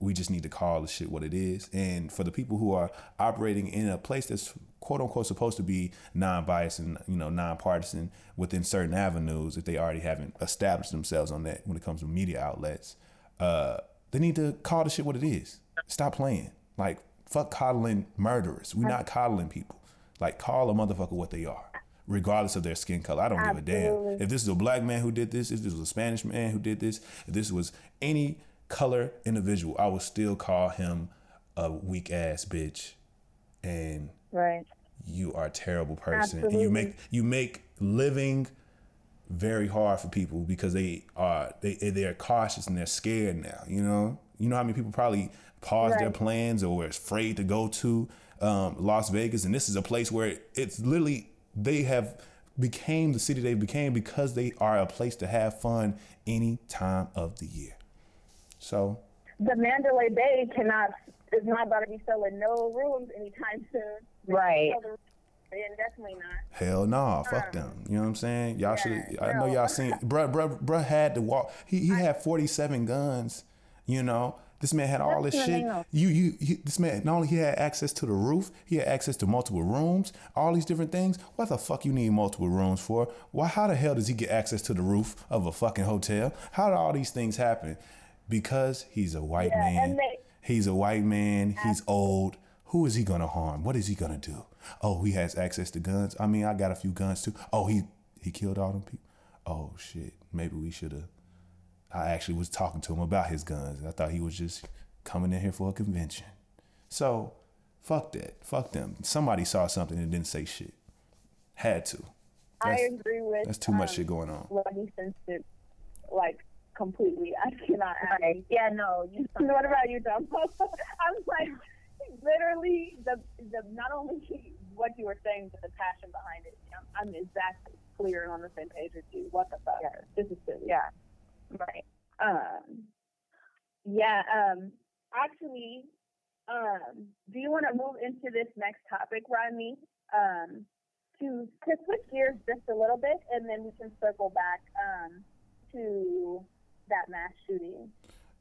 we just need to call the shit what it is. And for the people who are operating in a place that's quote unquote supposed to be non-biased and you know non-partisan within certain avenues, if they already haven't established themselves on that when it comes to media outlets, uh, they need to call the shit what it is. Stop playing. Like fuck coddling murderers. We're not coddling people. Like call a motherfucker what they are. Regardless of their skin color, I don't give a damn. If this is a black man who did this, if this was a Spanish man who did this, if this was any color individual, I would still call him a weak ass bitch. And Right. you are a terrible person. And you make you make living very hard for people because they are they they're cautious and they're scared now. You know, you know how many people probably pause their plans or were afraid to go to um, Las Vegas, and this is a place where it's literally they have became the city they became because they are a place to have fun any time of the year. So the Mandalay Bay cannot is not about to be selling no rooms anytime soon. Right. And definitely not. Hell no, nah, fuck them. You know what I'm saying? Y'all Yeah, should. I know y'all seen. Bruh, bruh, bruh had to walk. He he had 47 guns. You know, this man had all this shit. You you you. This man not only he had access to the roof, he had access to multiple rooms, all these different things. What the fuck you need multiple rooms for? Why? How the hell does he get access to the roof of a fucking hotel? How do all these things happen? Because he's a white Yeah, man. they- He's a white man. He's old. Who is he gonna harm? What is he gonna do? Oh, he has access to guns. I mean, I got a few guns too. Oh, he he killed all them people. Oh shit. Maybe we should have. I actually was talking to him about his guns. I thought he was just coming in here for a convention. So, fuck that. Fuck them. Somebody saw something and didn't say shit. Had to. I agree with. that's too much um, shit going on. What he says like completely. I cannot. Right. Yeah, no, you What about you, Tom? I'm like, literally, the the not only what you were saying, but the passion behind it. I'm, I'm exactly clear and on the same page with you. What the fuck? Yeah. This is silly. Yeah. Right. Um. Yeah. Um. Actually, um. Do you want to move into this next topic, Rodney? Um. To to switch gears just a little bit, and then we can circle back um to that mass shooting.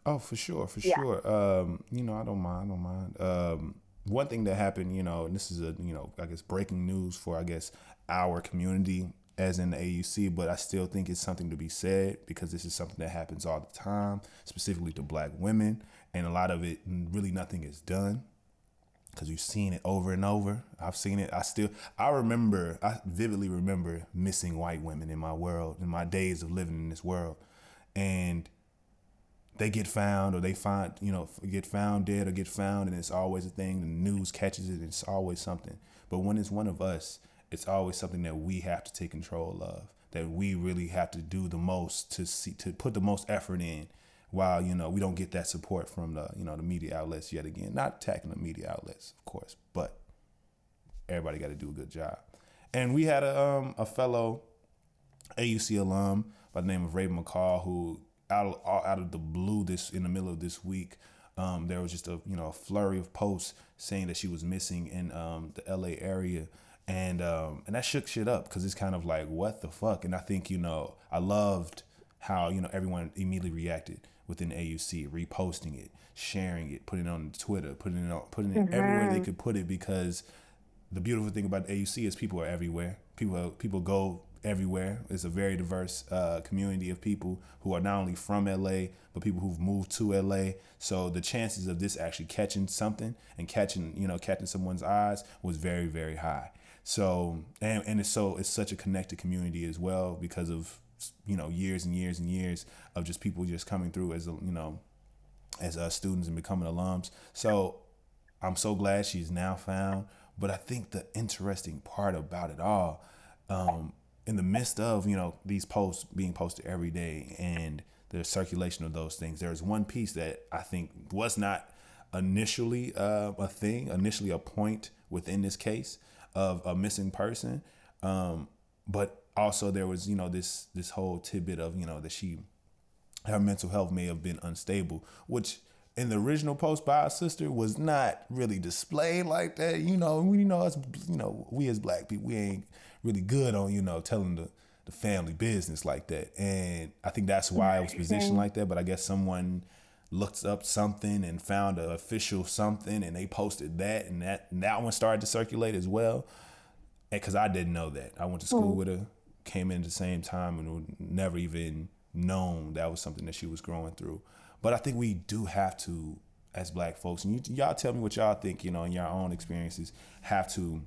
Oh, for sure, for Yeah. sure. Um, you know, I don't mind, I don't mind. Um, one thing that happened, you know, and this is a, you know, I guess breaking news for, I guess, our community as in the AUC, but I still think it's something to be said because this is something that happens all the time, specifically to black women, and a lot of it, really nothing is done because you've seen it over and over. I've seen it. I still, I remember, I vividly remember missing white women in my world, in my days of living in this world. And they get found or they find, you know, get found dead or get found, and it's always a thing. The news catches it, it's always something. But when it's one of us, it's always something that we have to take control of, that we really have to do the most to see, to put the most effort in while you know we don't get that support from the you know the media outlets yet again not attacking the media outlets of course but everybody got to do a good job and we had a um a fellow AUC alum by the name of Raven McCall who out of, out of the blue this in the middle of this week um, there was just a you know a flurry of posts saying that she was missing in um, the LA area. And um, and that shook shit up because it's kind of like what the fuck? And I think you know I loved how you know everyone immediately reacted within AUC reposting it sharing it putting it on Twitter putting it on putting it everywhere they could put it because the beautiful thing about AUC is people are everywhere. People people go everywhere. It's a very diverse uh, community of people who are not only from LA, but people who've moved to LA. So the chances of this actually catching something and catching you know catching someone's eyes was very very high. So and and it's so it's such a connected community as well because of you know years and years and years of just people just coming through as you know as uh, students and becoming alums. So I'm so glad she's now found. But I think the interesting part about it all, um, in the midst of you know these posts being posted every day and the circulation of those things, there's one piece that I think was not initially uh, a thing, initially a point within this case of a missing person, um, but also there was you know this this whole tidbit of you know that she her mental health may have been unstable, which in the original post by our sister was not really displayed like that. You know, we you know us you know, we as black people, we ain't really good on, you know, telling the, the family business like that. And I think that's why I was positioned like that. But I guess someone looked up something and found an official something and they posted that and that and that one started to circulate as well. Cause I didn't know that. I went to school mm. with her, came in at the same time and would never even known that was something that she was growing through. But I think we do have to, as black folks, and you, y'all tell me what y'all think, you know, in your own experiences, have to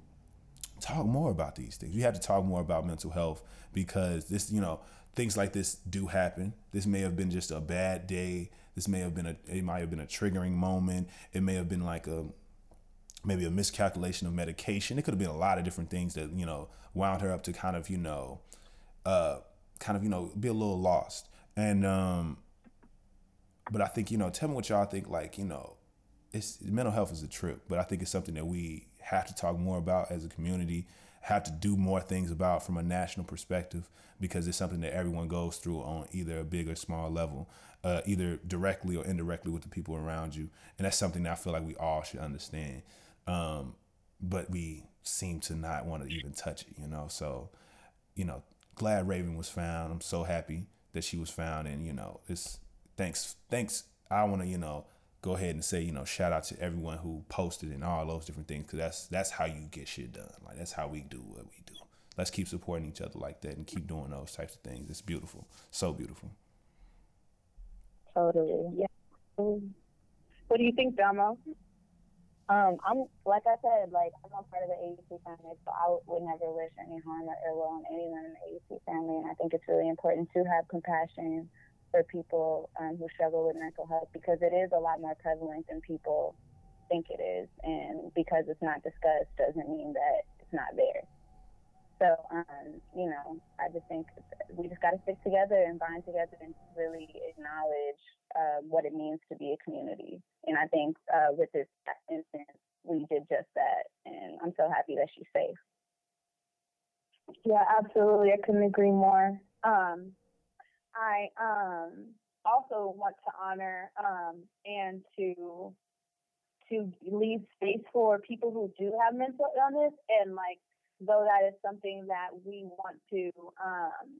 talk more about these things. We have to talk more about mental health because this, you know, things like this do happen. This may have been just a bad day. This may have been a, it might have been a triggering moment. It may have been like a, maybe a miscalculation of medication. It could have been a lot of different things that, you know, wound her up to kind of, you know, uh, kind of, you know, be a little lost. And, um, but I think, you know, tell me what y'all think, like, you know, it's mental health is a trip, but I think it's something that we have to talk more about as a community, have to do more things about from a national perspective because it's something that everyone goes through on either a big or small level, uh, either directly or indirectly with the people around you, and that's something that I feel like we all should understand. Um, but we seem to not want to even touch it, you know. So, you know, glad Raven was found. I'm so happy that she was found, and you know, it's thanks, thanks. I want to, you know, go ahead and say, you know, shout out to everyone who posted and all those different things, because that's that's how you get shit done. Like that's how we do what we do. Let's keep supporting each other like that and keep doing those types of things. It's beautiful, so beautiful. Totally. Yeah. What do you think, Domo? Um, I'm like I said, like I'm a part of the AUC family, so I would never wish any harm or ill will on anyone in the AUC family. And I think it's really important to have compassion for people um, who struggle with mental health because it is a lot more prevalent than people think it is. And because it's not discussed doesn't mean that it's not there. So, um, you know, I just think we just got to stick together and bind together and really acknowledge uh, what it means to be a community. And I think uh, with this instance, we did just that. And I'm so happy that she's safe. Yeah, absolutely. I couldn't agree more. Um, I um, also want to honor um, and to to leave space for people who do have mental illness and like though that is something that we want to um,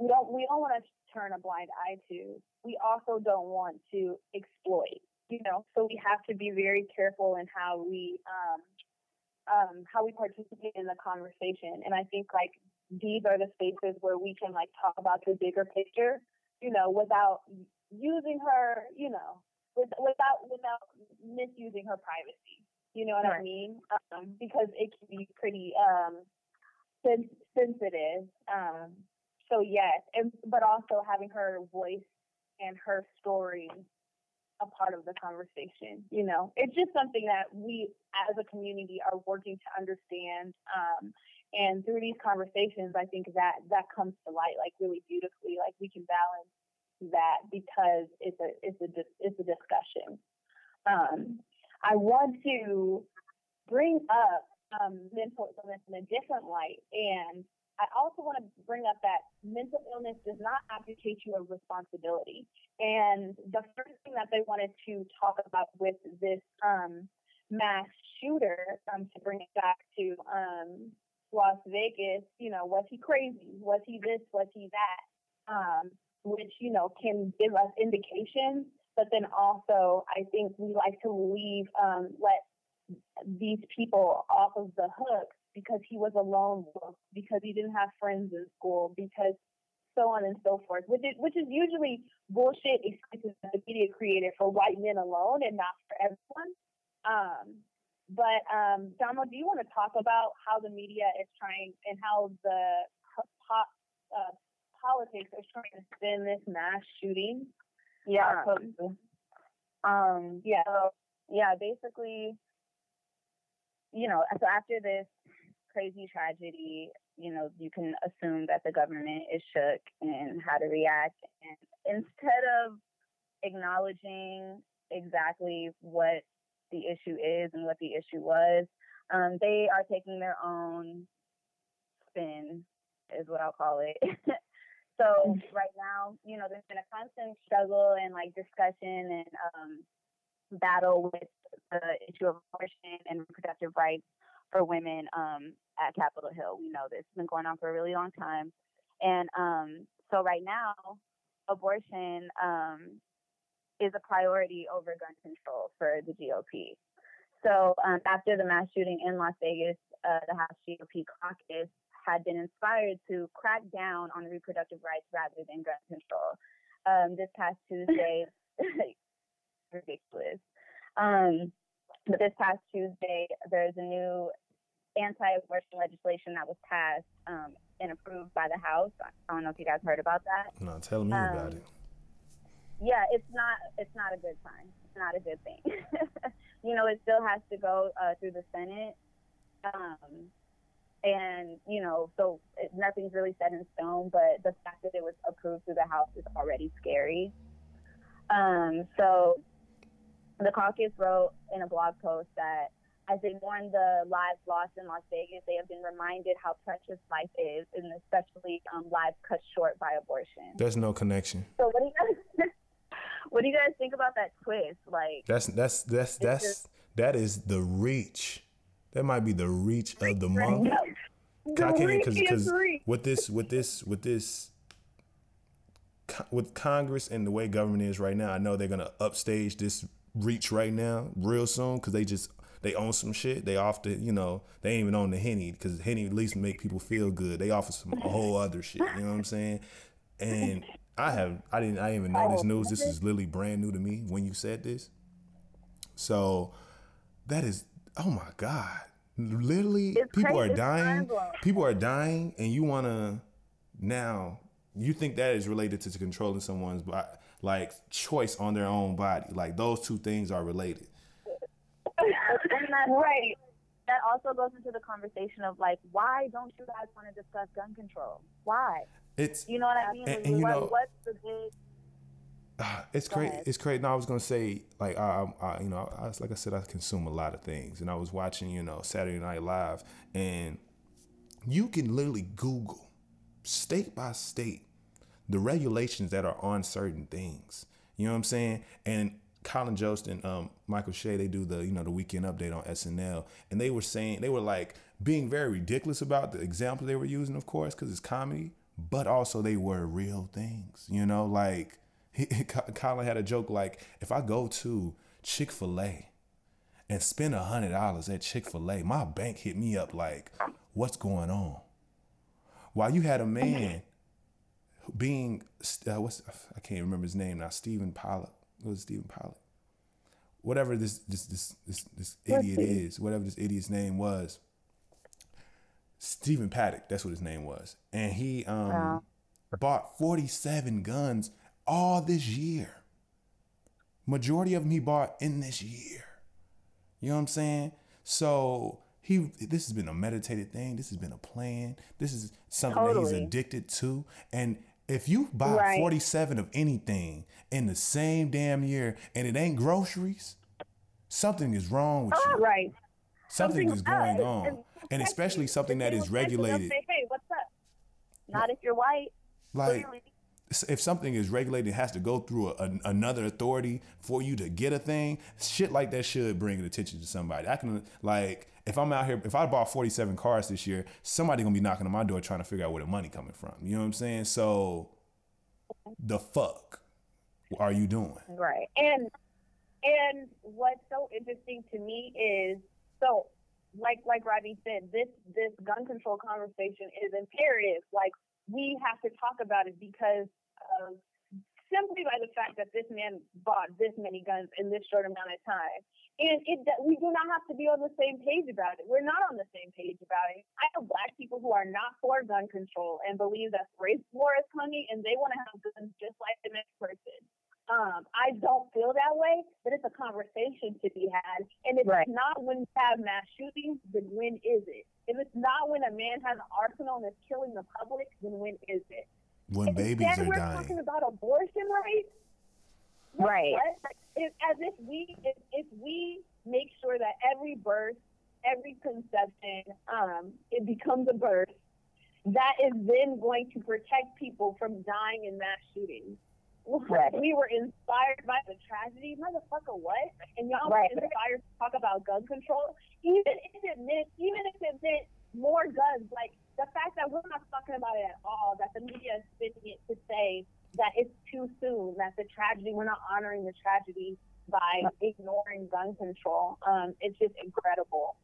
we don't we don't want to turn a blind eye to. We also don't want to exploit, you know. So we have to be very careful in how we um, um, how we participate in the conversation. And I think like these are the spaces where we can like talk about the bigger picture, you know, without using her, you know, with, without without misusing her privacy. You know what right. I mean? Um, because it can be pretty um, sen- sensitive. Um, so yes, and but also having her voice and her story a part of the conversation. You know, it's just something that we as a community are working to understand. Um, and through these conversations, I think that that comes to light like really beautifully. Like we can balance that because it's a it's a it's a discussion. Um, I want to bring up um, mental illness in a different light. And I also want to bring up that mental illness does not abdicate you of responsibility. And the first thing that they wanted to talk about with this um, mass shooter, um, to bring it back to um, Las Vegas, you know, was he crazy? Was he this? Was he that? Um, which, you know, can give us indications but then also, I think we like to leave, um, let these people off of the hook because he was a lone wolf, because he didn't have friends in school, because so on and so forth, which is, which is usually bullshit excuses that the media created for white men alone and not for everyone. Um, but um, Domo, do you want to talk about how the media is trying and how the uh, politics is trying to spin this mass shooting yeah. Um, yeah. So, yeah, basically, you know, so after this crazy tragedy, you know, you can assume that the government is shook and how to react. And instead of acknowledging exactly what the issue is and what the issue was, um, they are taking their own spin, is what I'll call it. So mm. right now, you know, there's been a constant struggle and like discussion and um, battle with the issue of abortion and reproductive rights for women um, at Capitol Hill. We know this has been going on for a really long time, and um, so right now, abortion um, is a priority over gun control for the GOP. So um, after the mass shooting in Las Vegas, uh, the House GOP caucus had been inspired to crack down on reproductive rights rather than gun control. Um, this past Tuesday, ridiculous. Um, but this past Tuesday, there's a new anti-abortion legislation that was passed um, and approved by the House. I don't know if you guys heard about that. No, tell me about um, it. Yeah, it's not. It's not a good sign. It's not a good thing. you know, it still has to go uh, through the Senate. Um, and you know, so it, nothing's really set in stone. But the fact that it was approved through the House is already scary. Um, so the caucus wrote in a blog post that as they mourn the lives lost in Las Vegas, they have been reminded how precious life is, and especially um, lives cut short by abortion. There's no connection. So what do you guys? what do you guys think about that twist? Like that's that's that's that's just, that is the reach. That might be the reach of the month. The I can't because because with this with this with this with Congress and the way government is right now, I know they're gonna upstage this reach right now real soon because they just they own some shit. They often, you know, they ain't even own the henny because henny at least make people feel good. They offer some a whole other shit. You know what I'm saying? And I have I didn't I didn't even know this news. This is literally brand new to me when you said this. So that is oh my god. Literally it's people crazy. are dying. People are dying and you wanna now you think that is related to controlling someone's like choice on their own body. Like those two things are related and that's right. That also goes into the conversation of like, why don't you guys want to discuss gun control? Why? It's you know what I mean. And, and you what, know, what's the big uh, it's crazy. It's crazy. No, I was gonna say, like, I, I, you know, I like I said, I consume a lot of things, and I was watching, you know, Saturday Night Live, and you can literally Google state by state the regulations that are on certain things. You know what I'm saying? And Colin Jost and um, Michael Che, they do the you know the weekend update on SNL, and they were saying they were like being very ridiculous about the example they were using, of course, because it's comedy, but also they were real things. You know, like he, Colin had a joke like, if I go to Chick Fil A and spend a hundred dollars at Chick Fil A, my bank hit me up like, what's going on? While you had a man being uh, what's I can't remember his name now, Stephen Pollock was Stephen Pollock. Whatever this this this this, this idiot is, whatever this idiot's name was, Stephen Paddock, that's what his name was. And he um wow. bought 47 guns all this year. Majority of them he bought in this year. You know what I'm saying? So he this has been a meditated thing. This has been a plan. This is something totally. that he's addicted to. And if you buy right. 47 of anything in the same damn year and it ain't groceries, something is wrong with oh, you. Right. Something, something is going on. And, and especially something that is regulated. Say, hey, what's up? Not if you're white. Like, Clearly. if something is regulated, it has to go through a, a, another authority for you to get a thing. Shit like that should bring attention to somebody. I can, like, if I'm out here, if I bought 47 cars this year, somebody gonna be knocking on my door trying to figure out where the money coming from. You know what I'm saying? So the fuck are you doing? Right. And and what's so interesting to me is so like like Robbie said, this this gun control conversation is imperative. Like we have to talk about it because of simply by the fact that this man bought this many guns in this short amount of time. And it we do not have to be on the same page about it. We're not on the same page about it. I know black people who are not for gun control and believe that race war is coming and they want to have guns just like the next person. Um, I don't feel that way, but it's a conversation to be had. And if right. it's not when you have mass shootings, then when is it? If it's not when a man has an arsenal and is killing the public, then when is it? When babies are we're dying. talking about abortion rights. Right. What? If, as if we if, if we make sure that every birth, every conception, um, it becomes a birth, that is then going to protect people from dying in mass shootings. Right. We were inspired by the tragedy, motherfucker. What? And y'all right. were inspired to talk about gun control, even if it meant, even if it meant more guns. Like the fact that we're not talking about it at all, that the media is spinning it to say that it's too soon, that the tragedy, we're not honoring the tragedy by ignoring gun control. Um, it's just incredible.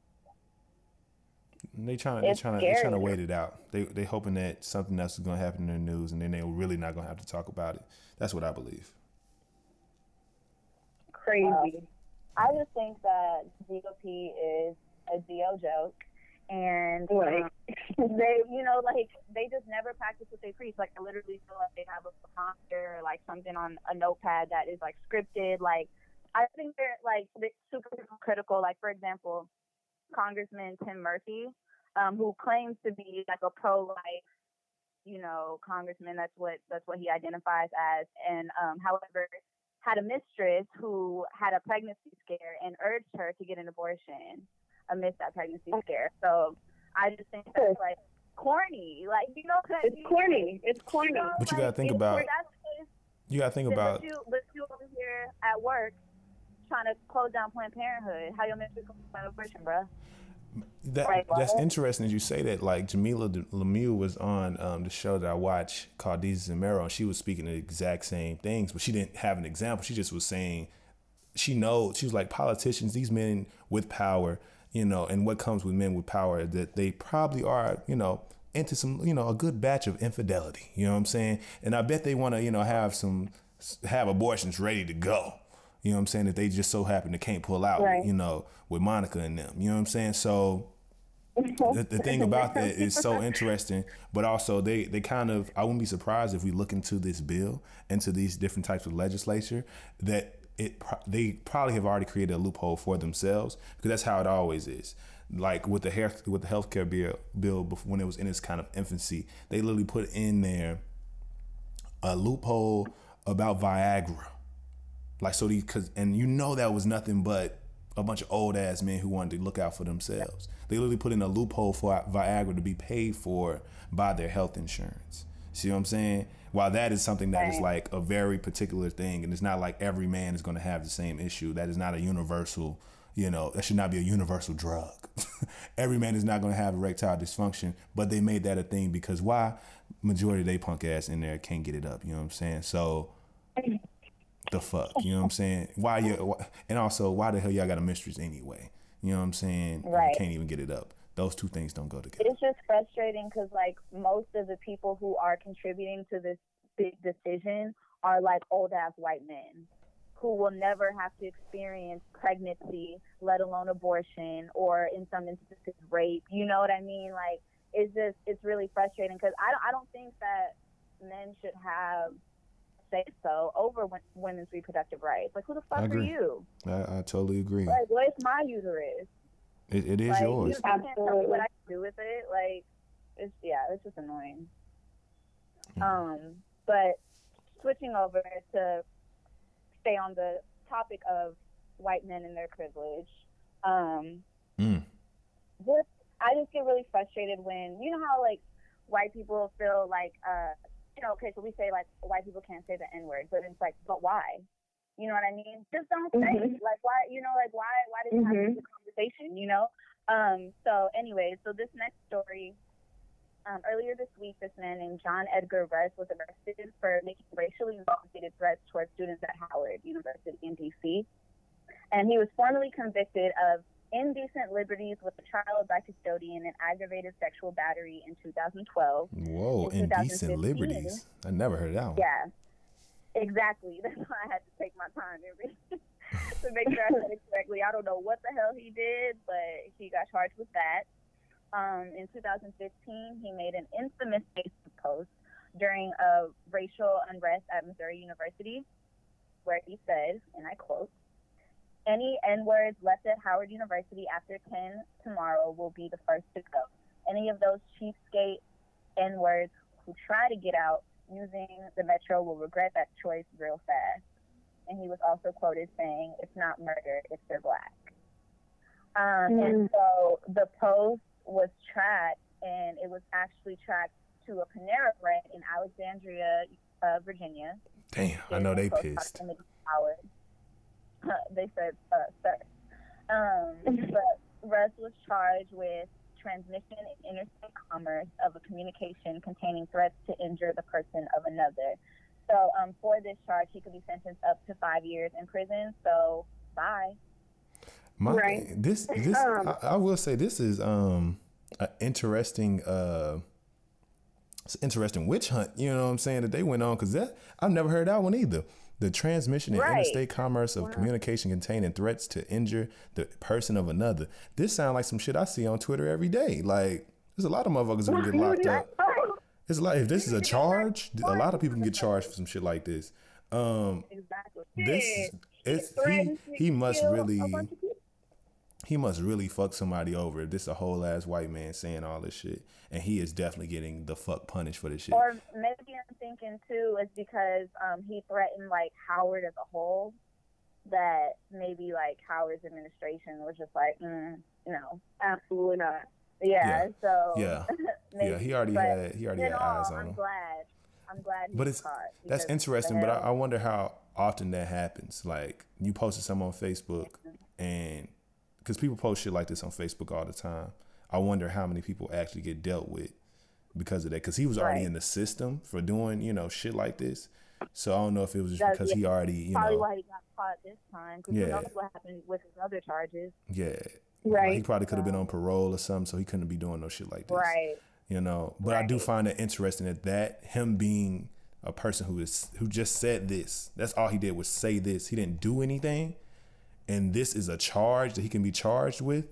They trying to they trying to they trying to wait it out. They they hoping that something else is going to happen in the news, and then they're really not going to have to talk about it. That's what I believe. Crazy. Um, I just think that GOP is a DO joke and right. um, they, you know, like they just never practice what they preach. Like I literally feel like they have a prompter or like something on a notepad that is like scripted. Like I think they're like super critical. Like for example, Congressman Tim Murphy, um, who claims to be like a pro-life, you know, congressman. That's what that's what he identifies as. And um, however, had a mistress who had a pregnancy scare and urged her to get an abortion amidst that pregnancy scare. So I just think that's like corny. Like you know, It's you- corny. It's corny. you know, But you gotta think about- You gotta think about but you, but you over here at work trying to close down Planned Parenthood. How your mistress gonna find abortion, bruh? That. Right, that's interesting as you say that. Like Jamilah Lemieux was on um, the show that I watch called Desus and Mero, and she was speaking the exact same things, but she didn't have an example. She just was saying she knows she was like politicians, these men with power, you know, and what comes with men with power that they probably are, you know, into some, you know, a good batch of infidelity. You know what I'm saying? And I bet they want to, you know, have some have abortions ready to go. You know what I'm saying? That they just so happen to can't pull out, Right. you know, with Monica and them. You know what I'm saying? So the, the thing about that is so interesting, but also they they kind of I wouldn't be surprised if we look into this bill, into these different types of legislature that it they probably have already created a loophole for themselves because that's how it always is. Like with the health with the healthcare bill bill before, when it was in its kind of infancy, they literally put in there a loophole about Viagra. Like so these cause and you know that was nothing but a bunch of old ass men who wanted to look out for themselves. They literally put in a loophole for Viagra to be paid for by their health insurance. See what I'm saying? While that is something that is Right. like a very particular thing, and it's not like every man is going to have the same issue. That is not a universal, you know, that should not be a universal drug. every man is not going to have erectile dysfunction, but they made that a thing because why? Majority of they punk ass in there can't get it up. You know what I'm saying? So the fuck, you know what I'm saying? Why you? And also, why the hell y'all got a mistress anyway? You know what I'm saying? You can't even get it up. Those two things don't go together. It's just frustrating because like most of the people who are contributing to this big decision are like old ass white men who will never have to experience pregnancy, let alone abortion, or in some instances rape. You know what I mean? Like it's just it's really frustrating because I don't, I don't think that men should have say so over women's reproductive rights. Like who the fuck are you? I, I totally agree. Like what's my uterus? It, it is like, yours. You, you can't tell me Absolutely. what I can do with it. Like, it's yeah, it's just annoying. Hmm. Um, but switching over to stay on the topic of white men and their privilege. Um, Mm. just I just get really frustrated when you know how like white people feel like uh you know okay so we say like white people can't say the n word but it's like but why you know what I mean just don't say it. Mhm. like why you know like why why did you have this conversation you know um so anyway so this next story um, earlier this week, this man named John Edgar Russ was arrested for making racially motivated threats towards students at Howard University in D.C. And he was formally convicted of indecent liberties with a child by custodian and aggravated sexual battery in 2012. Whoa, in indecent liberties. I never heard that one. Yeah, exactly. That's why I had to take my time to make sure I said it correctly. I don't know what the hell he did, but he got charged with that. Um, in 2015, he made an infamous Facebook post during a racial unrest at Missouri University, where he said, and I quote, any N words left at Howard University after 10 tomorrow will be the first to go. Any of those cheapskate N words who try to get out using the metro will regret that choice real fast. And he was also quoted saying, It's not murder if they're black. Um, And so the post was tracked, and it was actually tracked to a Panera Bread in Alexandria, uh, Virginia. Damn, I know they pissed. proximity to Howard. they said, uh, sir. Um, but Russ was charged with transmission in interstate commerce of a communication containing threats to injure the person of another. So um, for this charge, he could be sentenced up to five years in prison. So bye. My Right. this this Um, I, I will say this is um an interesting uh it's an interesting witch hunt. You know what I'm saying that they went on because that I've never heard that one either. The transmission in Right. interstate commerce of communication containing threats to injure the person of another. This sounds like some shit I see on Twitter every day. Like there's a lot of motherfuckers who get locked up. It's like if this is a charge, a lot of people can get charged for some shit like this. Um, Exactly. this it's he he must really bunch of people. He must really fuck somebody over if this a whole ass white man saying all this shit, and he is definitely getting the fuck punished for this shit. Or maybe I'm thinking too is because um, he threatened like Howard as a whole, that maybe like Howard's administration was just like, mm, no, absolutely not. Yeah. Yeah. So Yeah. maybe, yeah, he already had he already had all, eyes on I'm him. glad. I'm glad. But it's that's interesting. But I, I wonder how often that happens. Like you posted something on Facebook, and because people post shit like this on Facebook all the time, I wonder how many people actually get dealt with because of that. Because he was already Right. in the system for doing you know shit like this. So I don't know if it was just because he already you know, probably know why he got caught this time. Because Yeah. knows what happened with his other charges. yeah. Like, Right. he probably could have been on parole or something, so he couldn't be doing no shit like this. Right. you know but i do find it interesting that that him being a person who is who just said this that's all he did was say this he didn't do anything and this is a charge that he can be charged with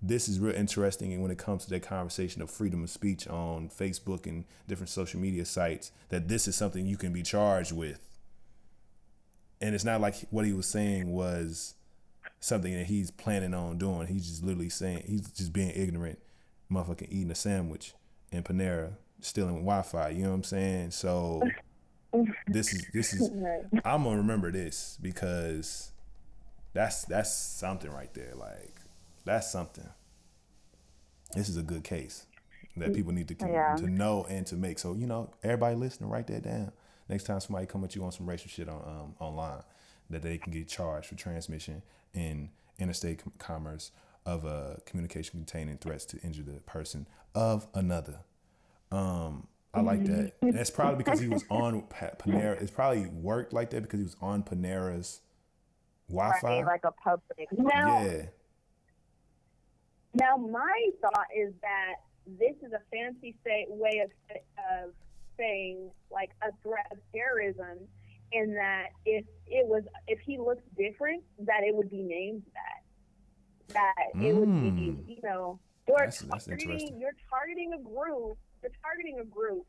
this is real interesting and when it comes to that conversation of freedom of speech on facebook and different social media sites that this is something you can be charged with and it's not like what he was saying was something that he's planning on doing he's just literally saying he's just being ignorant motherfucking eating a sandwich in Panera, stealing Wi-Fi. You know what I'm saying? So this is this is. I'm gonna remember this because that's that's something right there. Like that's something. This is a good case that people need to Yeah. to know and to make. So you know, everybody listening, write that down. Next time somebody come at you on some racial shit on um, online, that they can get charged for transmission in interstate com- commerce of a communication containing threats to injure the person of another. Um, I like that. And it's probably because he was on Pa- Panera. It's probably worked like that because he was on Panera's Wi-Fi. Right, like a public. Now, yeah, Now, my thought is that this is a fancy say, way of, of saying like a threat of terrorism, in that if it was if he looks different, that it would be named that. That it would be, Mm. you know, you're That's- that's targeting interesting. you're targeting a group, you're targeting a group,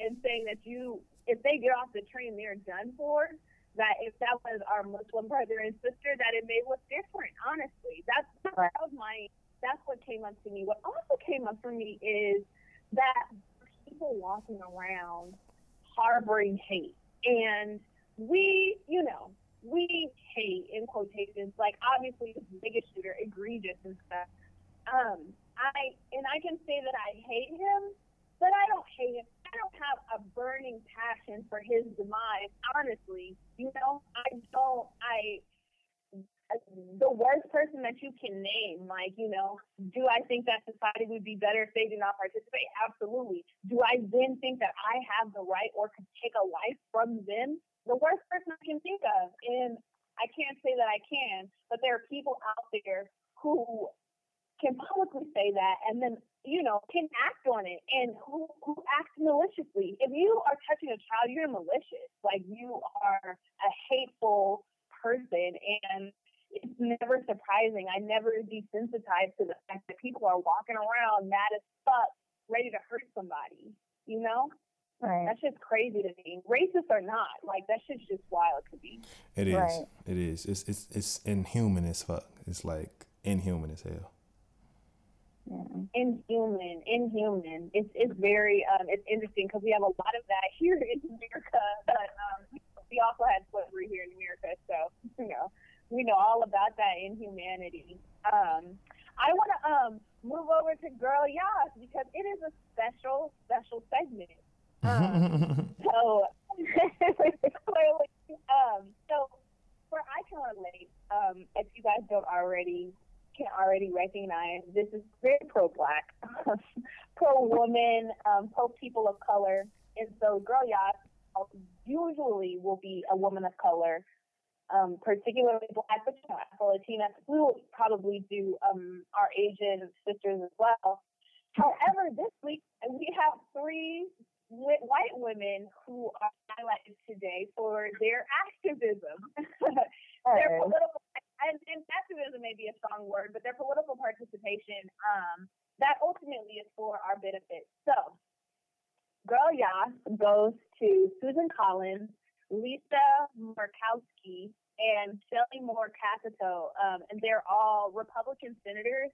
and saying that you if they get off the train, they're done for. That if that was our Muslim brother and sister, that it may look different. Honestly, that's that was my that's what came up to me. What also came up for me is that people walking around harboring hate, and we, you know, we hate in quotations. Like obviously, the biggest shooter, egregious and stuff. Um, I and I can say that I hate him, but I don't hate him. I don't have a burning passion for his demise. Honestly, you know, I don't. I the worst person that you can name. Like, you know, do I think that society would be better if they did not participate? Absolutely. Do I then think that I have the right or could take a life from them? The worst person I can think of. And I can't say that I can, but there are people out there who can publicly say that and then, you know, can act on it and who, who act maliciously. If you are touching a child, you're malicious. Like you are a hateful person and it's never surprising. I never desensitized to the fact that people are walking around mad as fuck, ready to hurt somebody. You know? Right. That's just crazy to me. Racist or not, like that shit's just wild to me. it is. Right. It is. It's it's it's inhuman as fuck. It's like inhuman as hell. Yeah. Inhuman, inhuman. It's it's very um it's interesting because we have a lot of that here in America, but um we also had slavery here in America, so you know we know all about that inhumanity. Um, I want to um move over to Girl Yas because it is a special special segment. Um, so um, so for I can relate. Um, if you guys don't already can already recognize, this is very pro black, pro woman, um, pro people of color, and so Girl Yas usually will be a woman of color. Um, particularly black, but you know, Afro Latina. We will probably do um, our Asian sisters as well. However, this week we have three white women who are highlighted today for their activism. their political and, and activism may be a strong word, but their political participation um, that ultimately is for our benefit. So, Girl Yas goes to Susan Collins, Lisa Murkowski, and Shelley Moore Capito, um, and they're all Republican senators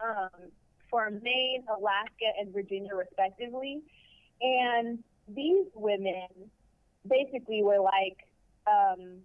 um, for Maine, Alaska, and Virginia, respectively. And these women basically were like, um,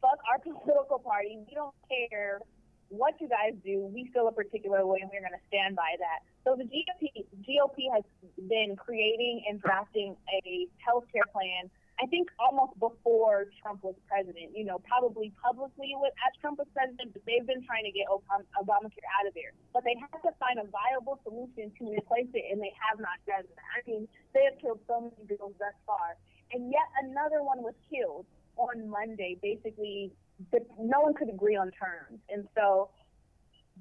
fuck our political party. We don't care what you guys do. We feel a particular way and we're going to stand by that. So the GOP, GOP has been creating and drafting a health care plan I think almost before Trump was president, you know, probably publicly with, as Trump was president, but they've been trying to get Obamacare out of there. But they have to find a viable solution to replace it, and they have not done that. I mean, they have killed so many bills thus far. And yet another one was killed on Monday. Basically, no one could agree on terms. And so,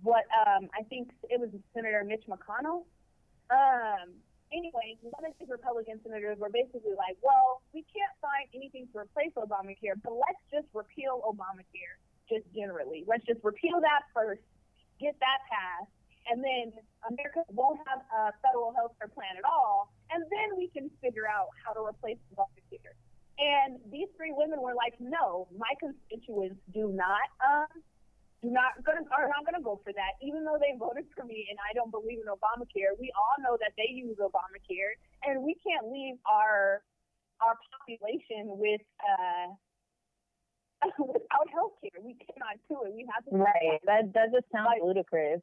what um, I think it was Senator Mitch McConnell. Um, anyway, one of these Republican senators were basically like, well, we can't find anything to replace Obamacare, but let's just repeal Obamacare just generally. Let's just repeal that first, get that passed, and then America won't have a federal health care plan at all, and then we can figure out how to replace Obamacare. And these three women were like, no, my constituents do not um, not gonna are not gonna go for that, even though they voted for me and I don't believe in Obamacare. We all know that they use Obamacare, and we can't leave our our population with uh, without health care. We cannot do it. We have to right. That that just sounds like, ludicrous.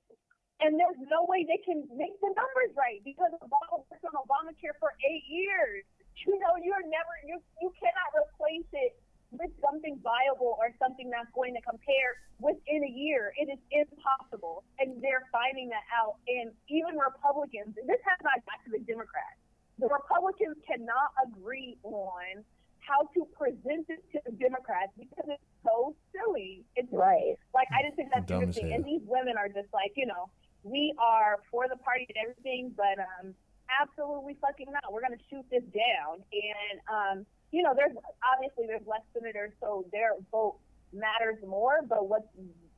And there's no way they can make the numbers right because Obama worked on Obamacare for eight years. You know, you're never you you cannot replace it with something viable or something that's going to compare within a year. It is impossible. And they're finding that out. And even Republicans, this has not got to the Democrats. The Republicans cannot agree on how to present it to the Democrats because it's so silly. It's right. Like I just think that's interesting. And these women are just like, you know, we are for the party and everything, but um absolutely fucking not. We're gonna shoot this down. And um you know, there's obviously there's less senators, so their vote matters more. But what's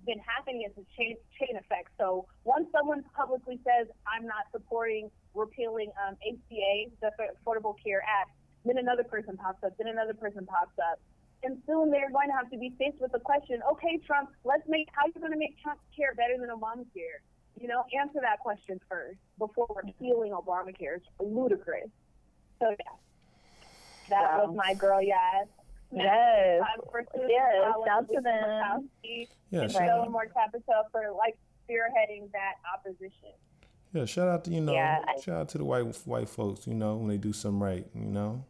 been happening is a chain chain effect. So once someone publicly says I'm not supporting repealing um, ACA, the Affordable Care Act, then another person pops up, then another person pops up, and soon they're going to have to be faced with the question: Okay, Trump, let's make how are you going to make Trump care better than Obamacare? You know, answer that question first before repealing Obamacare. It's ludicrous. So yeah. That wow. was my girl, yes. Yes. Yes. Shout to them. Yeah. Shout Moore Capito for like spearheading that opposition. Yeah. Shout out to you know. Yeah, shout out to the white white folks. You know when they do something right. You know.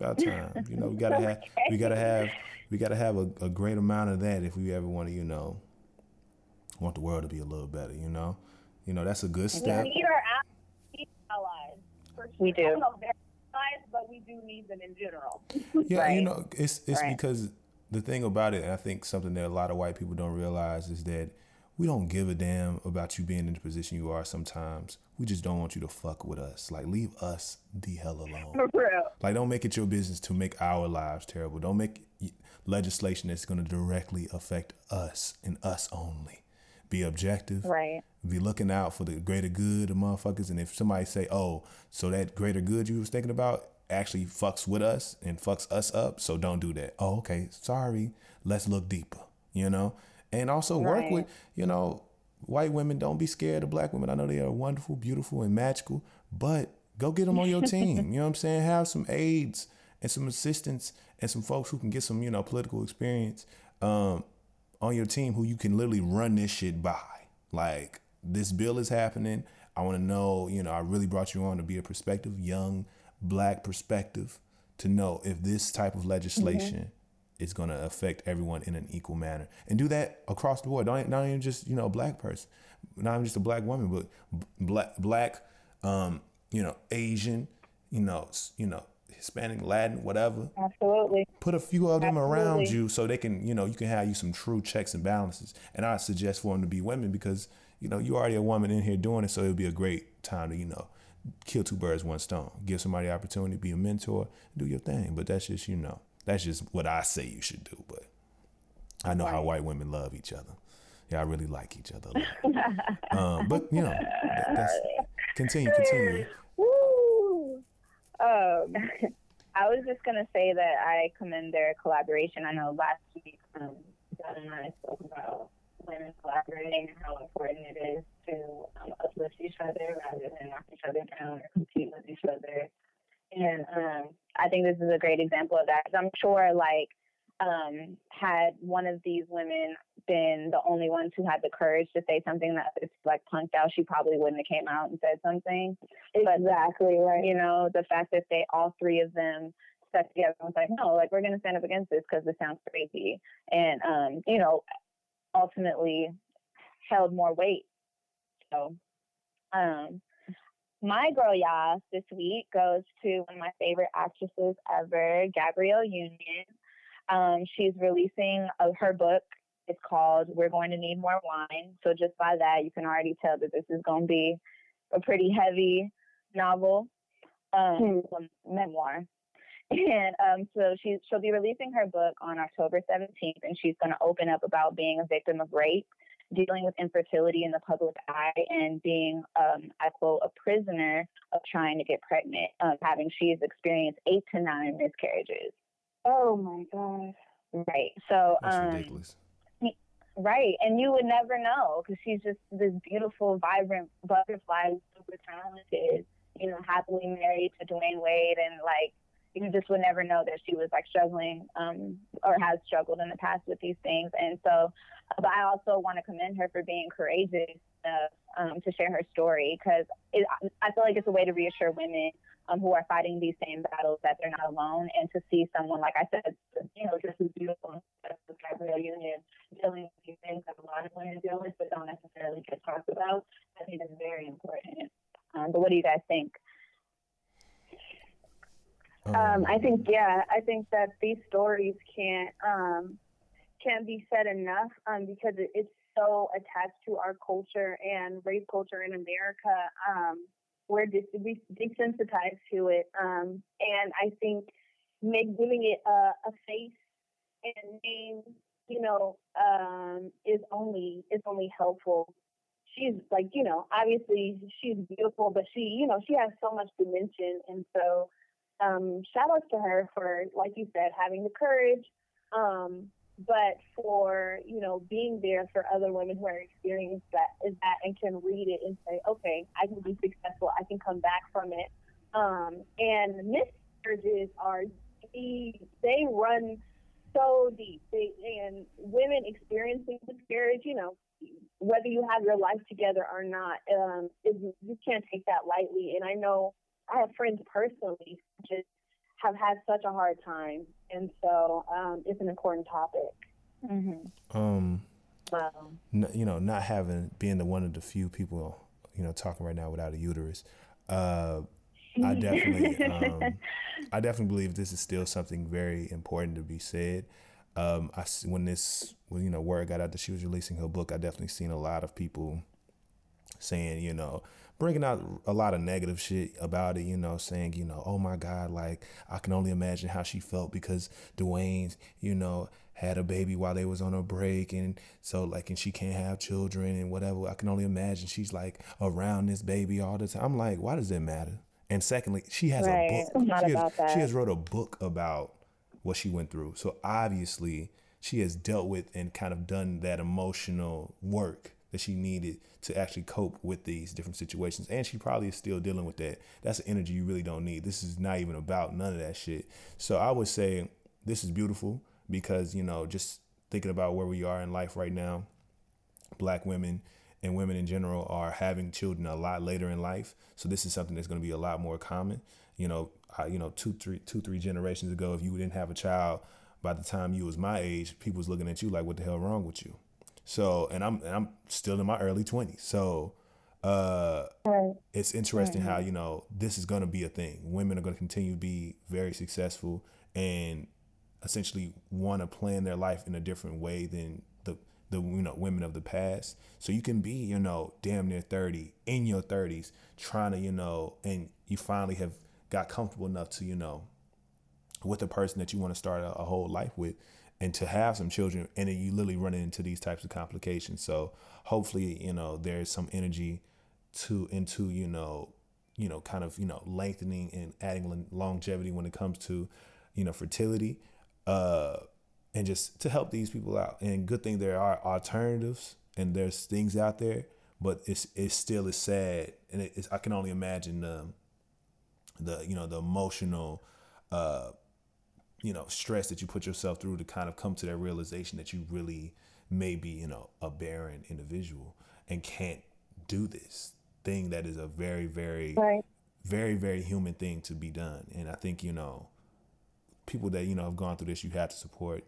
About time. you know we gotta have we gotta have we gotta have a, a great amount of that if we ever want to you know want the world to be a little better. You know. You know that's a good step. We need our allies. Sure. We do their Allies, but we do need them in general. yeah, right. you know, it's it's right. because the thing about it, I think something that a lot of white people don't realize is that we don't give a damn about you being in the position you are sometimes. We just don't want you to fuck with us. Like leave us the hell alone. For real. Like don't make it your business to make our lives terrible. Don't make legislation that's going to directly affect us and us only. Be objective. Right be looking out for the greater good of motherfuckers. And if somebody say, "Oh, so that greater good you was thinking about actually fucks with us and fucks us up, so don't do that." Oh, okay, sorry. Let's look deeper. You know, and also right. work with you know white women. Don't be scared of black women. I know they are wonderful, beautiful, and magical, but go get them on your team. you know what I'm saying? Have some aides and some assistants and some folks who can get some you know political experience um, on your team who you can literally run this shit by. Like this bill is happening. I want to know, you know, I really brought you on to be a perspective, young black perspective, to know if this type of legislation mm-hmm. is going to affect everyone in an equal manner, and do that across the board. Don't not even just you know a black person, not even just a black woman, but black black, um, you know, Asian, you know, you know, Hispanic, Latin, whatever. Absolutely. Put a few of them Absolutely. around you so they can, you know, you can have you some true checks and balances. And I suggest for them to be women because you know, you're already a woman in here doing it, so it'll be a great time to, you know, kill two birds, one stone. Give somebody opportunity to be a mentor, do your thing. But that's just, you know, that's just what I say you should do. But I know right. how white women love each other. Yeah, I really like each other. um, but you know, that, that's continue, continue. Um, I was just gonna say that I commend their collaboration. I know last week um, Dad and I spoke about women collaborating and how important it is to um, uplift each other rather than knock each other down or compete with each other. And um, I think this is a great example of that. I'm sure, like, um, had one of these women been the only ones who had the courage to say something that it's like punked out, she probably wouldn't have came out and said something. Exactly but, right. You know, the fact that they all three of them stuck together and was like, no, like we're gonna stand up against this because this sounds crazy, and um, you know, ultimately held more weight. So, um, my girl Yas this week goes to one of my favorite actresses ever, Gabrielle Union. Um, she's releasing uh, her book. It's called We're Going to Need More Wine. So just by that, you can already tell that this is going to be a pretty heavy novel, um, hmm. memoir. And um, so she, she'll be releasing her book on October 17th, and she's going to open up about being a victim of rape, dealing with infertility in the public eye, and being, um, I quote, a prisoner of trying to get pregnant, um, having she's experienced eight to nine miscarriages. Oh my gosh. Right. So That's um, ridiculous. Right, and you would never know because she's just this beautiful, vibrant butterfly, super talented. You know, happily married to Dwyane Wade, and like you just would never know that she was like struggling um, or has struggled in the past with these things. And so, but I also want to commend her for being courageous enough um, to share her story because I feel like it's a way to reassure women um, who are fighting these same battles that they're not alone, and to see someone like I said, you know, just as beautiful as Gabrielle Union dealing with these things that a lot of women deal with, but don't necessarily get talked about. I think is very important. Um, but what do you guys think? Um, I think yeah, I think that these stories can't um, can't be said enough um, because it, it's so attached to our culture and race culture in America. Um, we're des- desensitized to it, um, and I think make giving it a, a face and name, you know, um, is only is only helpful. She's like, you know, obviously she's beautiful, but she, you know, she has so much dimension, and so um, shout outs to her for, like you said, having the courage, um, but for you know being there for other women who are experiencing that is that and can read it and say, okay, I can be successful, I can come back from it. Um, and miscarriages are they they run so deep. They, and women experiencing miscarriage, you know, whether you have your life together or not, um, is, you can't take that lightly. And I know I have friends personally who just have had such a hard time, and so um, it's an important topic. Mm-hmm. Um, wow. N- you know, not having being the one of the few people you know talking right now without a uterus. Uh, I definitely, um, I definitely believe this is still something very important to be said. Um, I when this when you know word got out that she was releasing her book, I definitely seen a lot of people saying, you know, bringing out a lot of negative shit about it, you know, saying, you know, oh my God, like I can only imagine how she felt because Dwyane's, you know, had a baby while they was on a break and so like and she can't have children and whatever. I can only imagine she's like around this baby all the time. I'm like, why does it matter? And secondly, she has right. a book. She has, she has wrote a book about what she went through. So obviously she has dealt with and kind of done that emotional work that she needed to actually cope with these different situations. And she probably is still dealing with that. That's energy you really don't need. This is not even about none of that shit. So I would say this is beautiful because, you know, just thinking about where we are in life right now, black women and women in general are having children a lot later in life. So this is something that's going to be a lot more common. You know, I, you know, two, three, two, three generations ago, if you didn't have a child by the time you was my age, people was looking at you like, "What the hell wrong with you?" So, and I'm and I'm still in my early 20s. So, uh, right. it's interesting right. how you know this is going to be a thing. Women are going to continue to be very successful and essentially want to plan their life in a different way than the the you know women of the past. So you can be you know damn near 30 in your 30s trying to you know and you finally have got comfortable enough to you know with a person that you want to start a, a whole life with and to have some children and then you literally run into these types of complications so hopefully you know there's some energy to into you know you know kind of you know lengthening and adding longevity when it comes to you know fertility uh and just to help these people out. And good thing there are alternatives and there's things out there, but it's it still is sad, and it's, I can only imagine the the you know the emotional. Uh, you know stress that you put yourself through to kind of come to that realization that you really may be you know a barren individual and can't do this thing that is a very very right. very very human thing to be done and i think you know people that you know have gone through this you have to support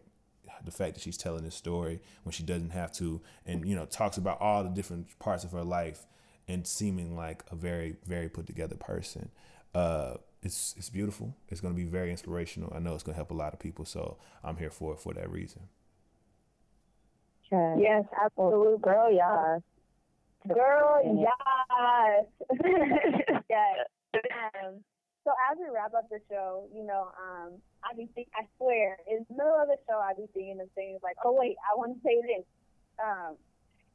the fact that she's telling this story when she doesn't have to and you know talks about all the different parts of her life and seeming like a very very put together person uh it's it's beautiful. It's going to be very inspirational. I know it's going to help a lot of people so i'm here for it for that reason. Yes absolute girl yes girl yes. Yes. Um, so as we wrap up the show, you know, um, I be think I swear in the middle of the show I be thinking of things like, oh wait, I want to say this. Um,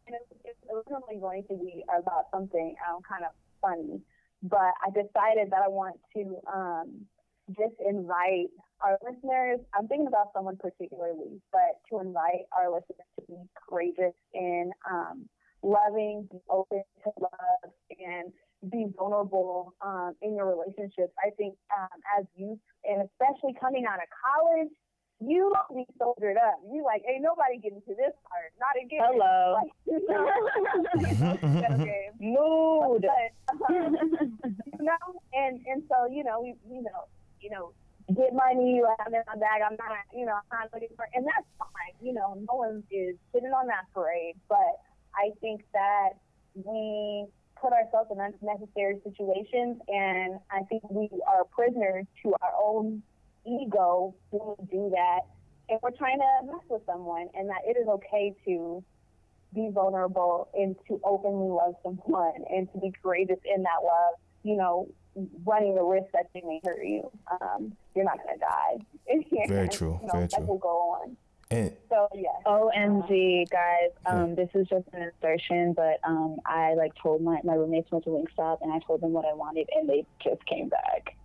and it, it's originally going to be about something um, kind of funny, but I decided that I want to um, just invite our listeners. I'm thinking about someone particularly, but to invite our listeners to be courageous in um, loving, be open to love, and be vulnerable um, in your relationships. I think um, as youth, and especially coming out of college, you be soldiered up. You like, ain't nobody getting to this part. Not again. Hello. Like, you know, okay. Mood. But, um, you know, and and so you know, we you know, you know, get money. You have in my bag. I'm not, you know, I'm not looking for, and that's fine. You know, no one is sitting on that parade. But I think that we put ourselves in unnecessary situations, and I think we are prisoners to our own ego when we do that. And we're trying to mess with someone, and that it is okay to be vulnerable and to openly love someone and to be courageous in that love. You know, running the risk that they may hurt you. Um, you're not going to die. Very true. You know, Very true. Will go on. And so yeah. OMG, guys. Um, this is just an insertion, but um, I like told my my roommates went to Wingstop, and I told them what I wanted, and they just came back.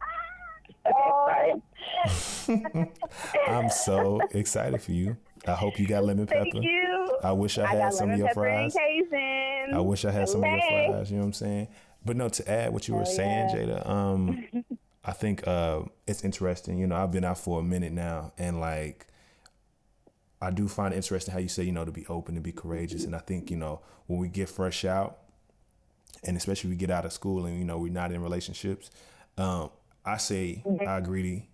Oh. I'm so excited for you. I hope you got lemon pepper. Thank you. I wish I I had some of your fries. I wish I had some of your fries. You know what I'm saying? But no, to add what you were Hell saying, yeah. Jahda, um, I think uh, it's interesting. You know, I've been out for a minute now, and like, I do find it interesting how you say, you know, to be open, to be courageous, and I think you know when we get fresh out, and especially we get out of school, and you know we're not in relationships. Um, I say mm-hmm. I agree.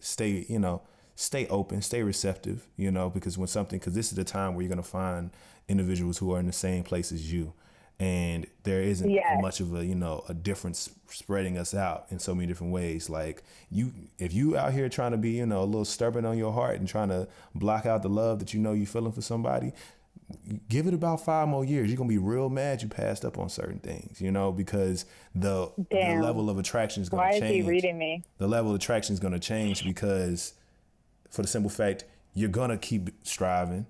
Stay, you know, stay open, stay receptive. You know, because when something, because this is the time where you're gonna find individuals who are in the same place as you, and there isn't Yes. much of a you know a difference spreading us out in so many different ways. Like you, if you out here trying to be you know a little stubborn on your heart and trying to block out the love that you know you're feeling for somebody, give it about five more years. You're gonna be real mad you passed up on certain things, you know, because the, the level of attraction is gonna change. Why is he reading me? the level of attraction is going to change because for the simple fact you're going to keep striving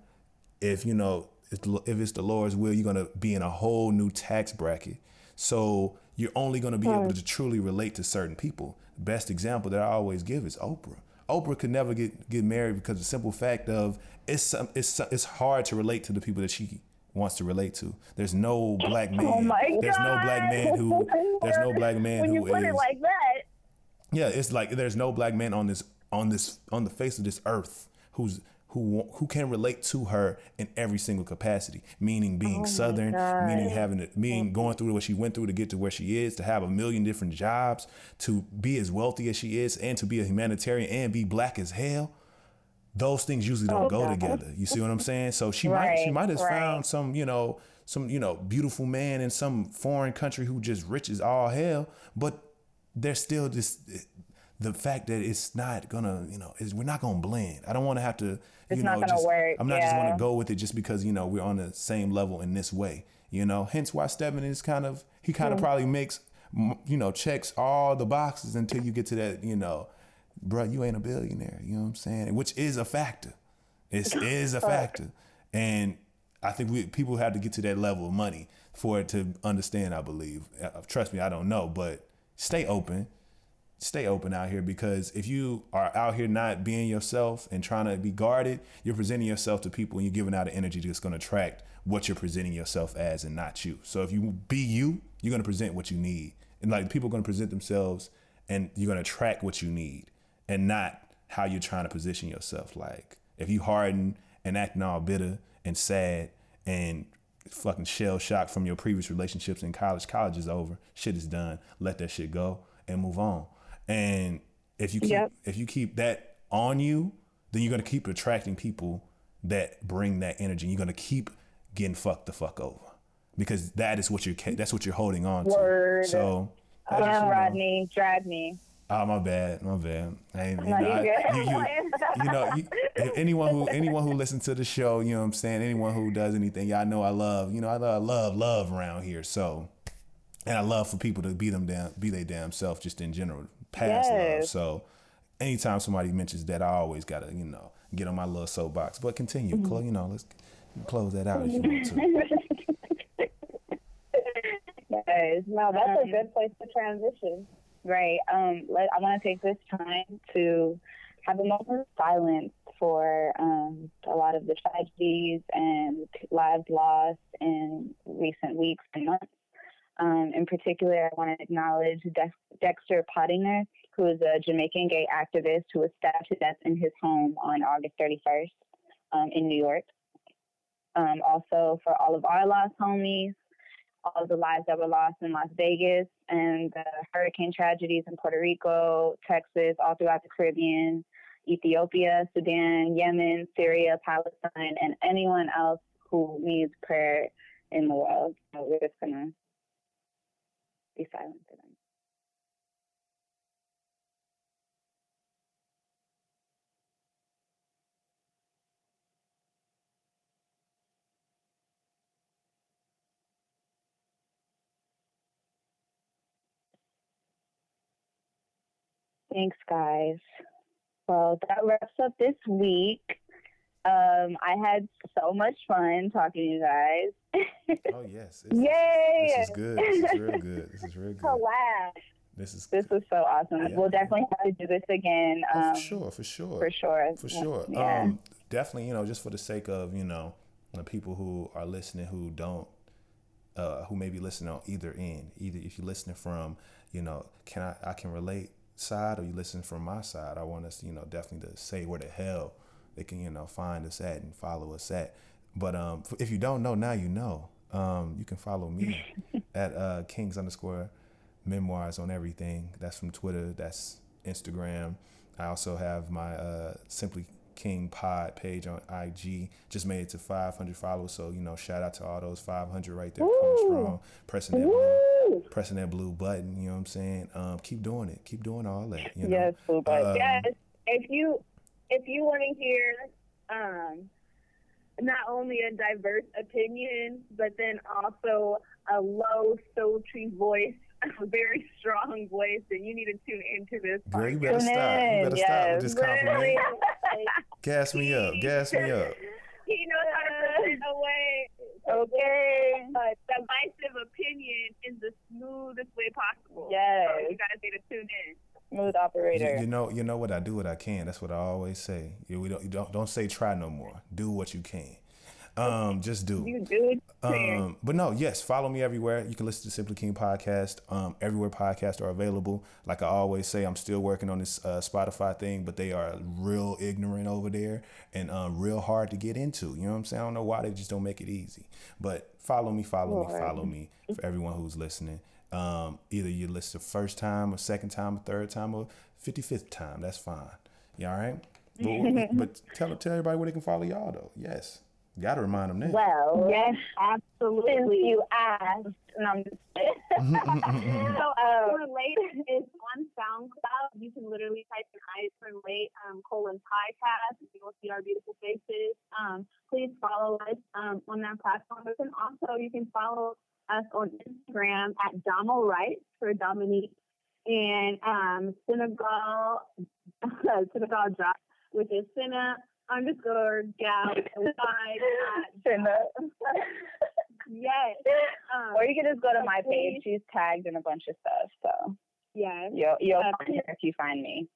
if you know if if it's the lord's will you're going to be in a whole new tax bracket so you're only going to be able to truly relate to certain people the best example that i always give is oprah oprah could never get get married because the simple fact of it's it's it's hard to relate to the people that she wants to relate to. There's no black oh man. Oh my there's no black man who there's no black man when who you put is it like that. yeah, it's like there's no black man on this on this on the face of this earth who's who who can relate to her in every single capacity. Meaning being southern, meaning having it, meaning going through what she went through to get to where she is, to have a million different jobs, to be as wealthy as she is, and to be a humanitarian and be black as hell. Those things usually don't go together. You see what I'm saying? So she might she might have right. found some you know some you know beautiful man in some foreign country who just rich as all hell, but there's still this the fact that it's not gonna you know is we're not gonna blend. I don't want to have to It's you know just work, I'm not just want to go with it just because you know we're on the same level in this way. You know, hence why Stedman is kind of he kind of probably makes you know checks all the boxes until you get to that you know, bruh, you ain't a billionaire. You know what I'm saying? Which is a factor. It is a factor, and I think we people have to get to that level of money for it to understand. I believe. Uh, trust me, I don't know, but stay open, stay open out here because if you are out here not being yourself and trying to be guarded, you're presenting yourself to people and you're giving out an energy that's going to attract what you're presenting yourself as and not you. So if you be you, you're going to present what you need. And like people are going to present themselves and you're going to attract what you need and not how you're trying to position yourself. Like if you harden and acting all bitter and sad and fucking shell shocked from your previous relationships in college, college is over. Shit is done. Let that shit go and move on. And if you keep yep. if you keep that on you, then you're gonna keep attracting people that bring that energy. You're gonna keep getting fucked the fuck over because that is what you're that's what you're holding on Word. to. So, um, Rodney, drag me. Oh my bad, my bad. I you, know, I, you, you, you, know, you, anyone who anyone who listens to the show, you know what I'm saying. Anyone who does anything, y'all know I love. You know, I love love, love around here. So, and I love for people to be them damn, be their damn self, just in general, past yes. love. So, anytime somebody mentions that, I always gotta, you know, get on my little soapbox. But continue, mm-hmm. Chloe. You know, let's close that out if you want to. yes, no, that's a good place to transition. Right. Um, let, I want to take this time to have a moment of silence for um, a lot of the tragedies and lives lost in recent weeks and months. Um, in particular, I want to acknowledge De- Dexter Pottinger, who is a Jamaican gay activist who was stabbed to death in his home on August 31st um, in New York. Um, also, for all of our lost homies, all of the lives that were lost in Las Vegas and the hurricane tragedies in Puerto Rico, Texas, all throughout the Caribbean, Ethiopia, Sudan, Yemen, Syria, Palestine, and anyone else who needs prayer in the world. So we're just going to be silent for them. Thanks, guys. Well, that wraps up this week. Um, I had so much fun talking to you guys. oh yes! It's, Yay! This is good. This is real good. This is real good. Collab. This is this was so awesome. Yeah. We'll definitely have to do this again. Um, oh, for um, sure, for sure, for sure, for sure. Yeah. Um, definitely, you know, just for the sake of you know the people who are listening who don't, uh, who may be listening on either end. Either if you're listening from, you know, can I I can relate side or you listen from my side, I want us, you know, definitely to say where the hell they can, you know, find us at and follow us at. But um, if you don't know, now you know. Um, you can follow me at uh, Kings underscore memoirs on everything. That's from Twitter. That's Instagram. I also have my uh, Simply King Pod page on IG. Just made it to 500 followers. So, you know, shout out to all those 500 right there coming strong, pressing that blue, pressing that blue button. You know what I'm saying? Um, keep doing it. Keep doing all that. You know? Yes, blue button. Um, yes. If you if you want to hear um, not only a diverse opinion, but then also a low, sultry voice a very strong voice, and you need to tune into this. Girl, you better stop. You better yes. stop with this compliment. gas me up. Gas me up. He knows how to put it away. Okay. But divisive opinion in the smoothest way possible. Yes. So you gotta stay to tune in. Smooth operator. You, you, know, you know what I do. What I can. That's what I always say. You, we don't, you don't, don't say try no more. Do what you can. Um, just do. You do. Um, but no, yes, follow me everywhere. You can listen to Simply King podcast. Um, everywhere podcasts are available. Like I always say, I'm still working on this uh, Spotify thing, but they are real ignorant over there and um, real hard to get into. You know what I'm saying? I don't know why they just don't make it easy. But follow me, follow Lord. me, follow me for everyone who's listening. Um, either you listen first time, or second time, or third time, or fifty fifth time. That's fine. You all right? But, but tell tell everybody where they can follow y'all though. Yes. Got to remind them that. Well, yes, absolutely. Since you asked, and I'm just so uh, late is on SoundCloud. You can literally type in "I Can Relate" um, colon podcast. You will see our beautiful faces. Um, please follow us um, on that platform, and also you can follow us on Instagram at Domo Writes for Dominique and um, Senegal Senegal Drop, which is Sina underscore gal yes. Um, or you can just go to my page. She's tagged in a bunch of stuff. So Yeah. You'll, you'll uh, find her if you find me.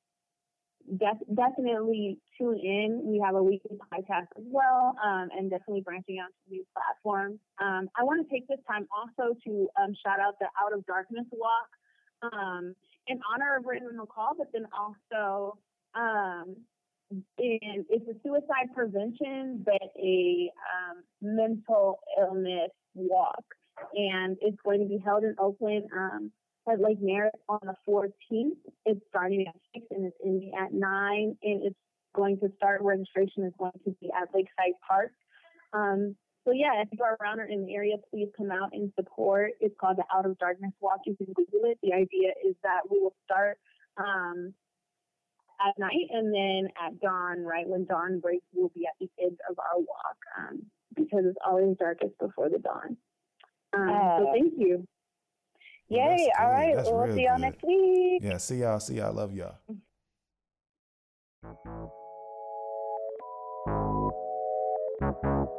Def- definitely tune in. We have a weekly podcast as well, um, and definitely branching out to new platforms. Um, I want to take this time also to um, shout out the Out of Darkness Walk um, in honor of Raymond McCall, but then also um, in, it's a suicide prevention, but a um, mental illness walk, and it's going to be held in Oakland at Lake Merritt on the 14th. It's starting at 6 and it's ending at 9. And it's going to start, registration is going to be at Lakeside Park. Um, so, yeah, if you are around or in the area, please come out and support. It's called the Out of Darkness Walk. You can Google it. The idea is that we will start um, at night and then at dawn, right when dawn breaks, we'll be at the end of our walk um, because it's always darkest before the dawn. Um, uh, so, thank you. Yay. All right. That's we'll see y'all good. next week. Yeah. See y'all. See y'all. Love y'all.